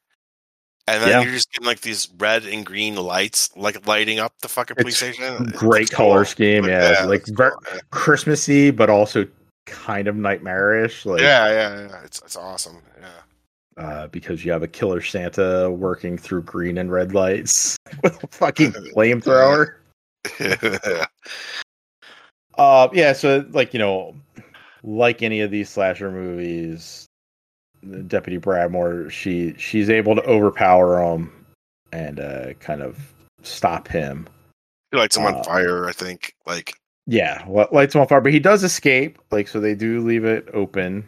and then Yeah. you're just getting like these red and green lights like lighting up the fucking police It's station. Great It's color cool. scheme, yeah. like ver- cool. Christmassy, but also kind of nightmarish. Like, yeah, yeah, yeah. It's it's awesome. Yeah. uh, because you have a killer Santa working through green and red lights with a fucking flamethrower. Uh, yeah. So, like you know, like any of these slasher movies, Deputy Bradmore, she she's able to overpower him and uh, kind of stop him. he lights him on Uh, fire. I think. Like Yeah, what lights him on fire, but he does escape. Like, so they do leave it open.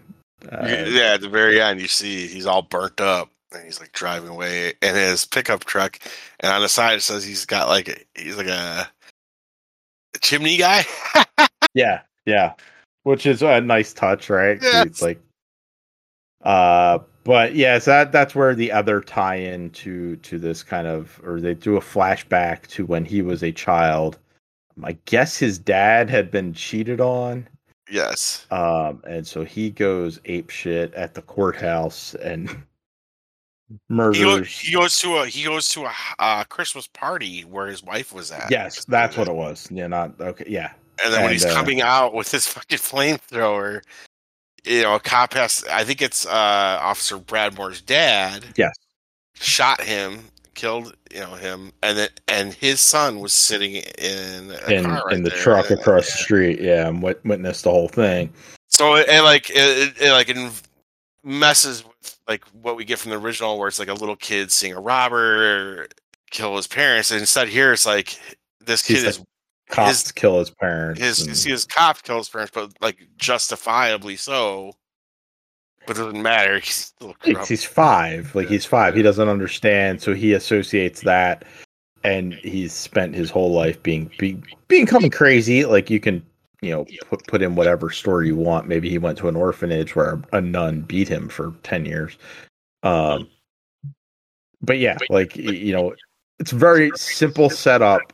Uh, yeah, at the very end, you see he's all burnt up. And he's like driving away in his pickup truck, and on the side it says he's got like a, he's like a, a chimney guy. Yeah, yeah, which is a nice touch, right? Yes. It's like, uh, but yes, that that's where the other tie-in to to this kind of, or they do a flashback to when he was a child. I guess his dad had been cheated on, yes, um, and so he goes ape shit at the courthouse and he, go, murders. he goes to a he goes to a uh, Christmas party where his wife was at. Yes, that's what it was. Yeah, not okay. Yeah, And then when he's uh, coming out with his fucking flamethrower, you know, a cop has I think it's uh Officer Bradmore's dad. Yes. Shot him, killed, you know, him, and then and his son was sitting in a in car right in the there. truck And- across the street. Yeah, and wit- witnessed the whole thing. So it, it like it, it, it like it messes with like what we get from the original, where it's like a little kid seeing a robber kill his parents, and instead here it's like this He's kid like, is Cops his kill his parents. his and- see his cop kill his parents, but like justifiably so. But it doesn't matter. He's He's- five. Like he's five. He doesn't understand, so he associates that, and he's spent his whole life being being becoming crazy. Like you can, you know, put put in whatever story you want. Maybe he went to an orphanage where a nun beat him for ten years. Um, but yeah, like you know, it's very simple setup,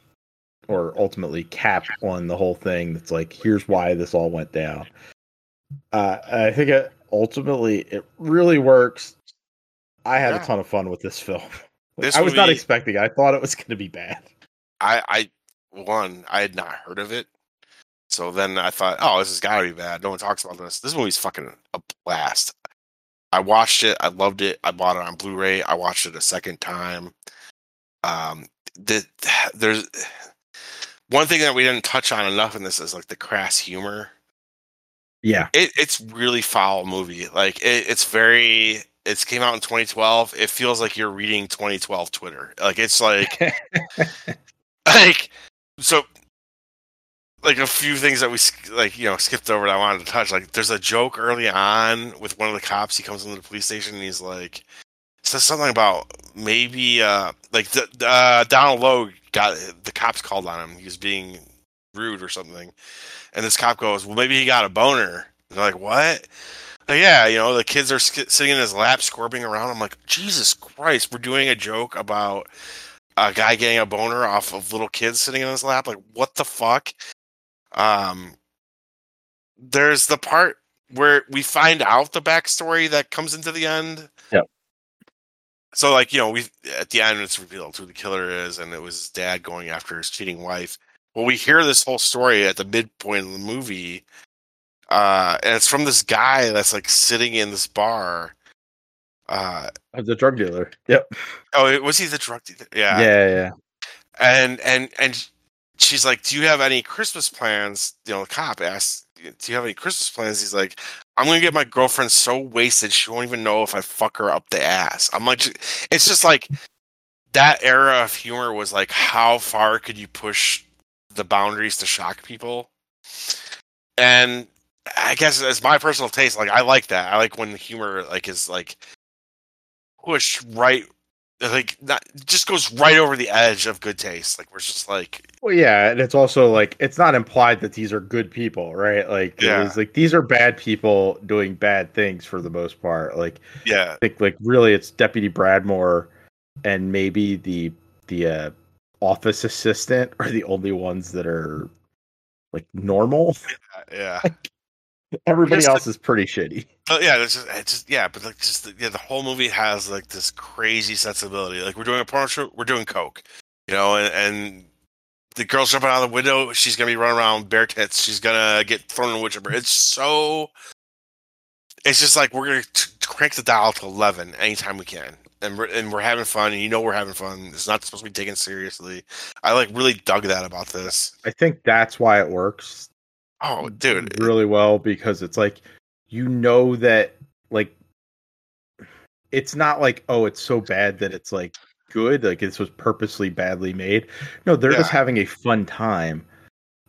or ultimately cap on the whole thing. That's like, here's why this all went down. Uh, I think it, ultimately it really works. I had Yeah. a ton of fun with this film. This I was not expecting. it. I thought it was going to be bad. I, I one, I had not heard of it. So then I thought, oh, this has got to be bad. No one talks about this. This movie's fucking a blast. I watched it. I loved it. I bought it on Blu-ray. I watched it a second time. Um, the, there's one thing that we didn't touch on enough in this is like the crass humor. Yeah, It, it's really foul movie. Like it, it's very. It's came out in 2012. It feels like you're reading 2012 Twitter. Like it's like like so like a few things that we like you know skipped over that I wanted to touch. Like there's a joke early on with one of the cops. He comes into the police station and he's like says something about maybe uh like the, uh, Donald Lowe got the cops called on him. He was being rude or something, and this cop goes, "Well, maybe he got a boner." And they're like, "What?" Yeah, you know, the kids are sk- sitting in his lap, squirming around. I'm like, Jesus Christ, we're doing a joke about a guy getting a boner off of little kids sitting in his lap. Like, what the fuck? Um, there's the part where we find out the backstory that comes into the end. So like you know we at the end it's revealed who the killer is and it was his dad going after his cheating wife well we hear this whole story at the midpoint of the movie uh and it's from this guy that's like sitting in this bar uh a drug dealer. Yep. oh was he the drug dealer Yeah, yeah. yeah. and and and she's like do you have any christmas plans you know the cop asks do you have any christmas plans? He's like i'm gonna get my girlfriend so wasted she won't even know if i fuck her up the ass. I'm like it's just like that era of humor was like how far could you push the boundaries to shock people? And i guess as my personal taste like i like that. I like when the humor like is like pushed right like not just goes right over the edge of good taste. Like we're just like Well, yeah, and it's also like it's not implied that these are good people, right? Like, Yeah. it's like these are bad people doing bad things for the most part. Like, yeah, I think like really it's Deputy Bradmore and maybe the the uh, office assistant are the only ones that are like normal. yeah. Everybody Just- else is pretty shitty. But yeah, it's just, it's just yeah, but like just the, yeah, the whole movie has like this crazy sensibility. Like we're doing a porn shoot, we're doing coke, you know, and, and the girl's jumping out of the window. She's gonna be running around bare tits. She's gonna get thrown in the witch It's so. It's just like we're gonna t- crank the dial to eleven anytime we can, and we're and we're having fun. And you know we're having fun. It's not supposed to be taken seriously. I like really dug that about this. I think that's why it works Oh, dude, really well because it's like you know that like it's not like oh it's so bad that it's like good like this was purposely badly made. No they're just having a fun time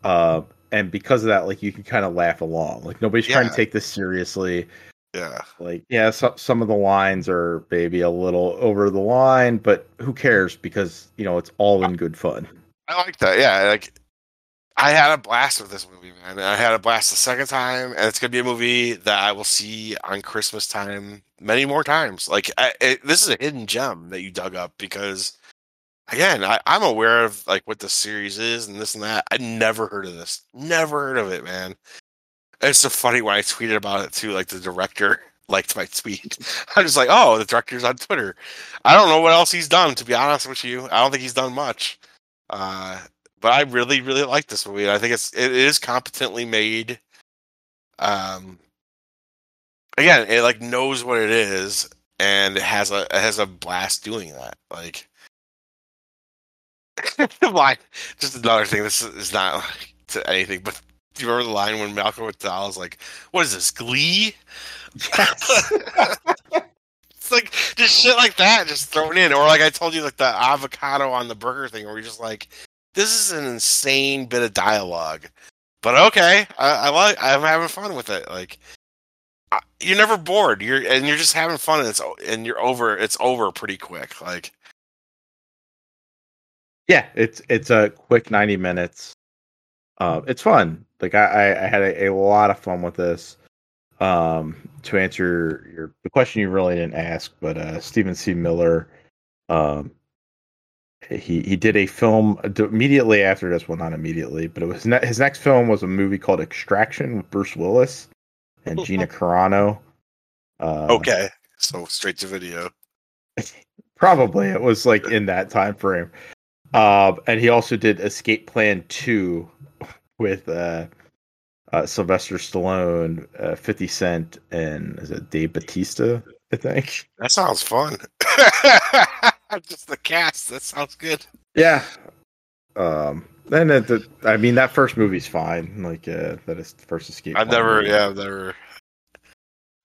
uh and because of that like you can kind of laugh along. Like nobody's trying to take this seriously. Yeah, like yeah so, some of the lines are maybe a little over the line but who cares because you know it's all in good fun. I like that. Yeah, like I had a blast with this movie, man. I had a blast the second time, and it's gonna be a movie that I will see on Christmas time many more times. Like I, it, this is a hidden gem that you dug up because, again, I, I'm aware of like what the series is and this and that. I never heard of this. Never heard of it, man. It's so funny when I tweeted about it too. Like the director liked my tweet. I'm just like, oh, the director's on Twitter. I don't know what else he's done. To be honest with you, I don't think he's done much. Uh, but I really, really like this movie. I think it's it is competently made. Um, again, it like knows what it is, and it has a it has a blast doing that. Like, the line. Just another thing. This is not like to anything, but do you remember the line when Malcolm McDowell is like, "What is this, Glee?" It's like just shit like that, just thrown in, or like I told you, like the avocado on the burger thing, where you're just like, this is an insane bit of dialogue, but okay, I, I like, I'm having fun with it. Like, I, you're never bored. You're and you're just having fun, and it's and you're over. It's over pretty quick. Like, yeah it's it's a quick 90 minutes uh it's fun like i i, I had a, a lot of fun with this um to answer your the question you really didn't ask but uh Steven C. Miller um he he did a film immediately after this well not immediately but it was ne- his next film was a movie called extraction with bruce willis and gina carano uh, okay, so straight to video. Probably it was like in that time frame. Um, and he also did Escape Plan Two with uh, uh, Sylvester Stallone, uh, Fifty Cent, and is it Dave Batista? I think. That sounds fun. just the cast. That sounds good. Yeah. Um. Then it, the, I mean that first movie's fine. Like uh, that is first Escape. I've never, movie. yeah, I've never.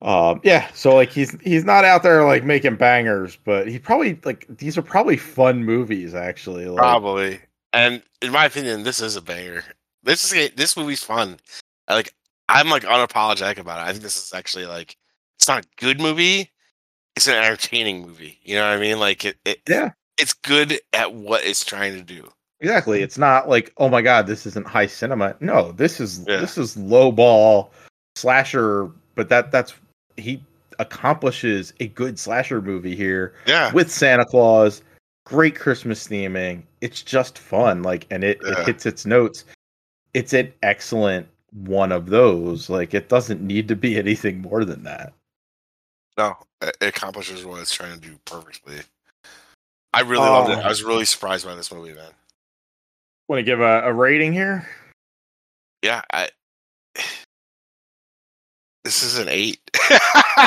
Um, yeah, so like he's he's not out there like making bangers, but he probably like these are probably fun movies actually. Like, Probably. And in my opinion, this is a banger. This is this movie's fun. I like I'm like unapologetic about it. I think this is actually like it's not a good movie. It's an entertaining movie. You know what I mean? Like it, it Yeah. it's good at what it's trying to do. Exactly. It's not like, oh my god, this isn't high cinema. No, this is Yeah. this is low ball slasher, but that that's he accomplishes a good slasher movie here Yeah. with Santa Claus, great Christmas theming. It's just fun, like, and it, Yeah. it hits its notes. It's an excellent one of those. Like, it doesn't need to be anything more than that. No, it accomplishes what it's trying to do perfectly. I really loved it. Oh. I was really surprised by this movie, man. Want to give a, a rating here? Yeah, I. This is an eight.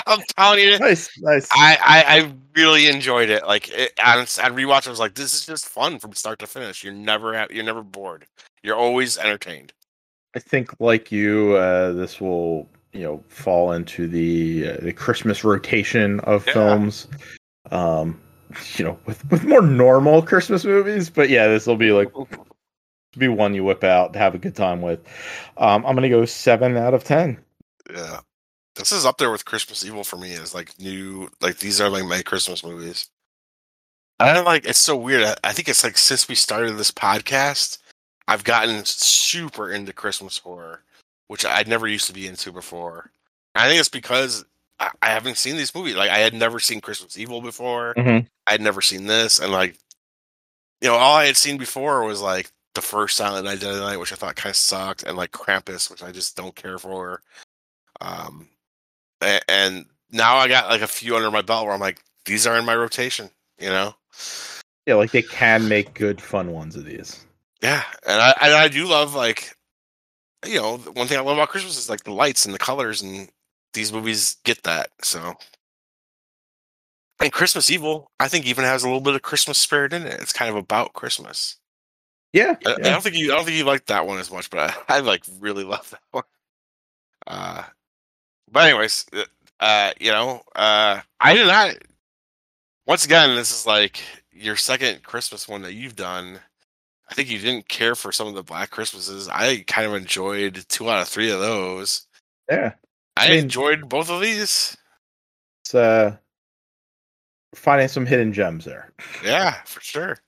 I'm telling you, Nice, nice. I, I I really enjoyed it. Like it, on, on rewatch, I was like, this is just fun from start to finish. You're never you're never bored. You're always entertained. I think, like you, uh, this will you know fall into the uh, the Christmas rotation of Yeah. films. Um, you know, with with more normal Christmas movies, but yeah, this will be like be one you whip out to have a good time with. Um, I'm gonna go seven out of ten. Yeah, this is up there with Christmas Evil for me. As like new, like these are like my Christmas movies. I don't like. It's so weird. I, I think it's like since we started this podcast, I've gotten super into Christmas horror, which I'd never used to be into before. I think it's because I, I haven't seen these movies. Like I had never seen Christmas Evil before. Mhm. I had never seen this, and like, you know, all I had seen before was like the first Silent Night, Deadly Night, which I thought kind of sucked, and like Krampus, which I just don't care for. Um, a- and now I got like a few under my belt where I'm like, these are in my rotation, you know. Yeah, like they can make good fun ones of these. Yeah, and I and I do love like, you know, one thing I love about Christmas is like the lights and the colors, and these movies get that. So, and Christmas Evil, I think even has a little bit of Christmas spirit in it. It's kind of about Christmas. Yeah, I, I don't think you I don't think you liked that one as much, but I, I like really love that one. Uh, but anyways, uh, uh, you know, uh, I did not. Once again, this is like your second Christmas one that you've done. I think you didn't care for some of the Black Christmases. I kind of enjoyed two out of three of those. yeah. I, I mean- enjoyed both of these. It's uh, finding some hidden gems there. Yeah, for sure.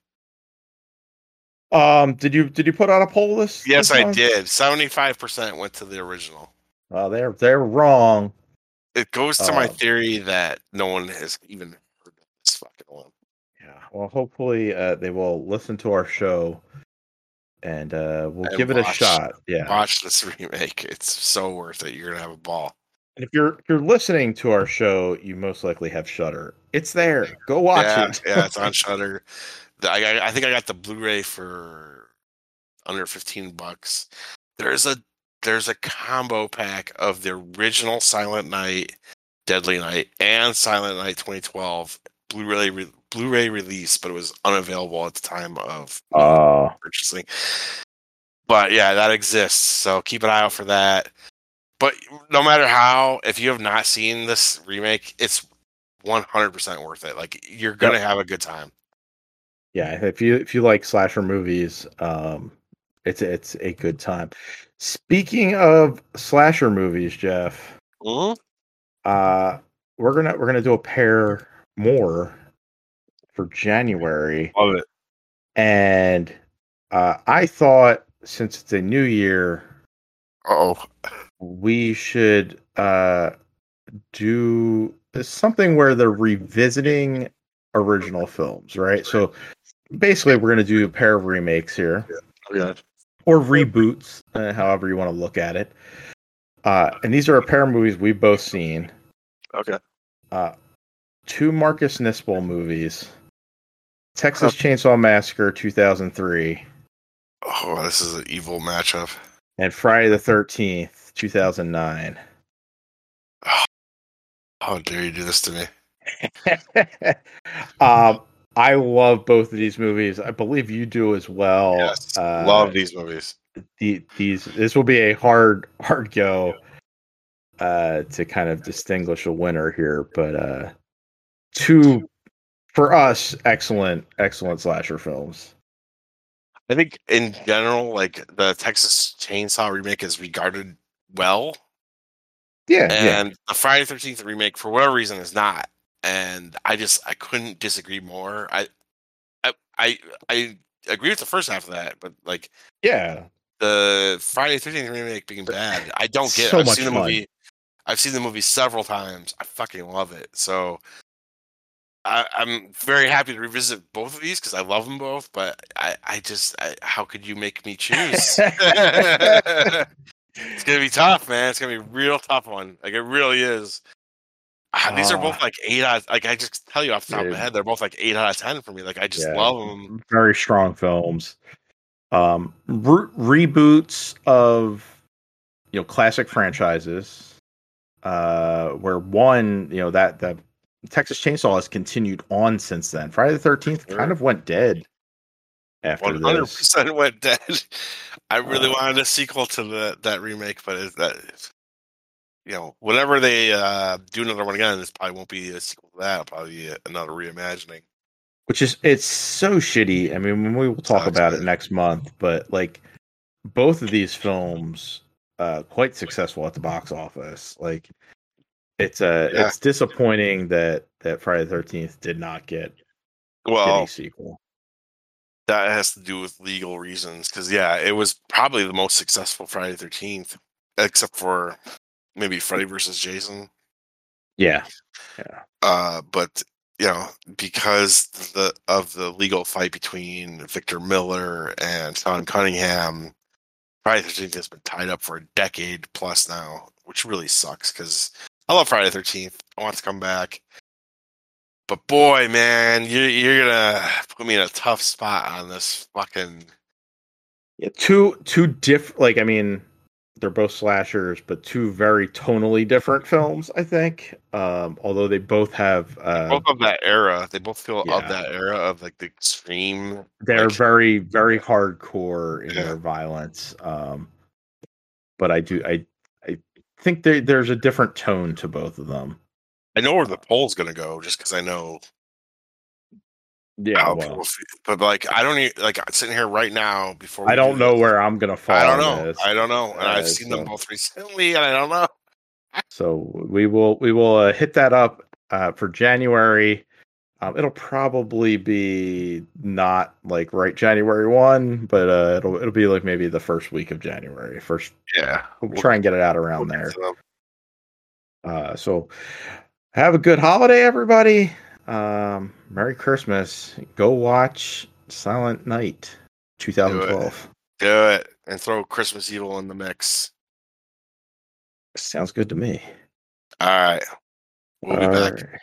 Um, did you did you put out a poll list? Yes, this I did. Seventy-five percent went to the original. Oh, they're they're wrong. It goes to my Um, theory that no one has even heard of this fucking one. Yeah. Well, hopefully uh, they will listen to our show, and uh, we'll And give it a shot. Yeah. Watch this remake. It's so worth it. You're gonna have a ball. And if you're if you're listening to our show, you most likely have Shudder. It's there. Go watch yeah, it. yeah, it's on Shudder. I, got- I think I got the Blu-ray for under fifteen bucks. There's a there's a combo pack of the original Silent Night, Deadly Night, and Silent Night 2012 Blu-ray re- Blu-ray release, but it was unavailable at the time of Oh, purchasing. But yeah, that exists. So keep an eye out for that. But no matter how, if you have not seen this remake, it's 100% worth it. Like you're going to have a good time. yeah. If you if you like slasher movies, um, it's it's a good time. Speaking of slasher movies, Jeff, Mhm. uh, we're gonna we're gonna do a pair more for January. Love it. and uh, I thought since it's a new year, Oh, we should uh, do something where they're revisiting original films, right? So basically, we're going to do a pair of remakes here yeah. or reboots, uh, however you want to look at it. Uh, and these are a pair of movies we've both seen. Okay. Uh, two Marcus Nispel movies. Texas Chainsaw Massacre 2003 Oh, this is an evil matchup. and Friday the 13th 2009. How dare you do this to me? um, I love both of these movies. I believe you do as well. Yes. Uh, Love these movies. the, these. This will be a hard, hard go uh, to kind of distinguish a winner here, but uh, two for us excellent, excellent slasher films. I think in general, like the Texas Chainsaw remake is regarded well. Yeah, yeah. and the Friday Thirteenth remake, for whatever reason, is not. And I just I couldn't disagree more. I I I, I agree with the first half of that, but like Yeah. the Friday Thirteenth remake being bad, I don't get. So it. I've much seen the fun. movie. I've seen the movie several times. I fucking love it. So I, I'm very happy to revisit both of these because I love them both. But I, I just, I, how could you make me choose? it's gonna be tough, man. It's gonna be a real tough one. Like it really is. Ah, these are both Ah. like eight out. Of, like I just tell you off the top of Dude. my head, they're both like eight out of ten for me. Like I just Yeah. love them. very strong films. Um, re- reboots of you know classic franchises. Uh, where one, you know that that Texas Chainsaw has continued on since then. Friday the Thirteenth kind of went dead after One hundred this. percent went dead. I really Uh, wanted a sequel to the that remake, but it, that you know, whenever they uh, do another one again, this probably won't be a sequel to that. It'll probably be another reimagining. which is it's so shitty. I mean, we will talk about it next month, but like both of these films, uh, quite successful at the box office. Like it's uh, Yeah. it's disappointing that that Friday the Thirteenth did not get Well, any sequel. that has to do with legal reasons because yeah, it was probably the most successful Friday the Thirteenth, except for maybe Freddy versus Jason. Yeah, uh, but you know because the of the legal fight between Victor Miller and Sean Cunningham, Friday the Thirteenth has been tied up for a decade plus now, which really sucks because I love Friday the Thirteenth. I want to come back, but boy, man, you're you're gonna put me in a tough spot on this fucking. yeah. Two two diff. Like I mean, they're both slashers, but two very tonally different films. I think. Um, although they both have uh, Both of that era, they both feel Yeah. of that era of like the extreme. they're like- very very hardcore in Yeah. their violence um but i do i think there, there's a different tone to both of them I know where the poll's gonna go, just because I know yeah well. But like, I don't even like sitting here right now before. i don't do know this, where i'm gonna fall I don't know. this. I don't know, and I've Uh, seen them both recently, and I don't know. so we will we will uh, hit that up uh for january um, it'll probably be not like right January one, but uh, it'll it'll be like maybe the first week of January. First, Yeah, we'll try and get it out around We'll there. get to them. Uh, so have a good holiday, everybody. Um, Merry Christmas. Go watch Silent Night 2012. Do it and throw Christmas Evil in the mix. Sounds good to me. All right, we'll be back. right.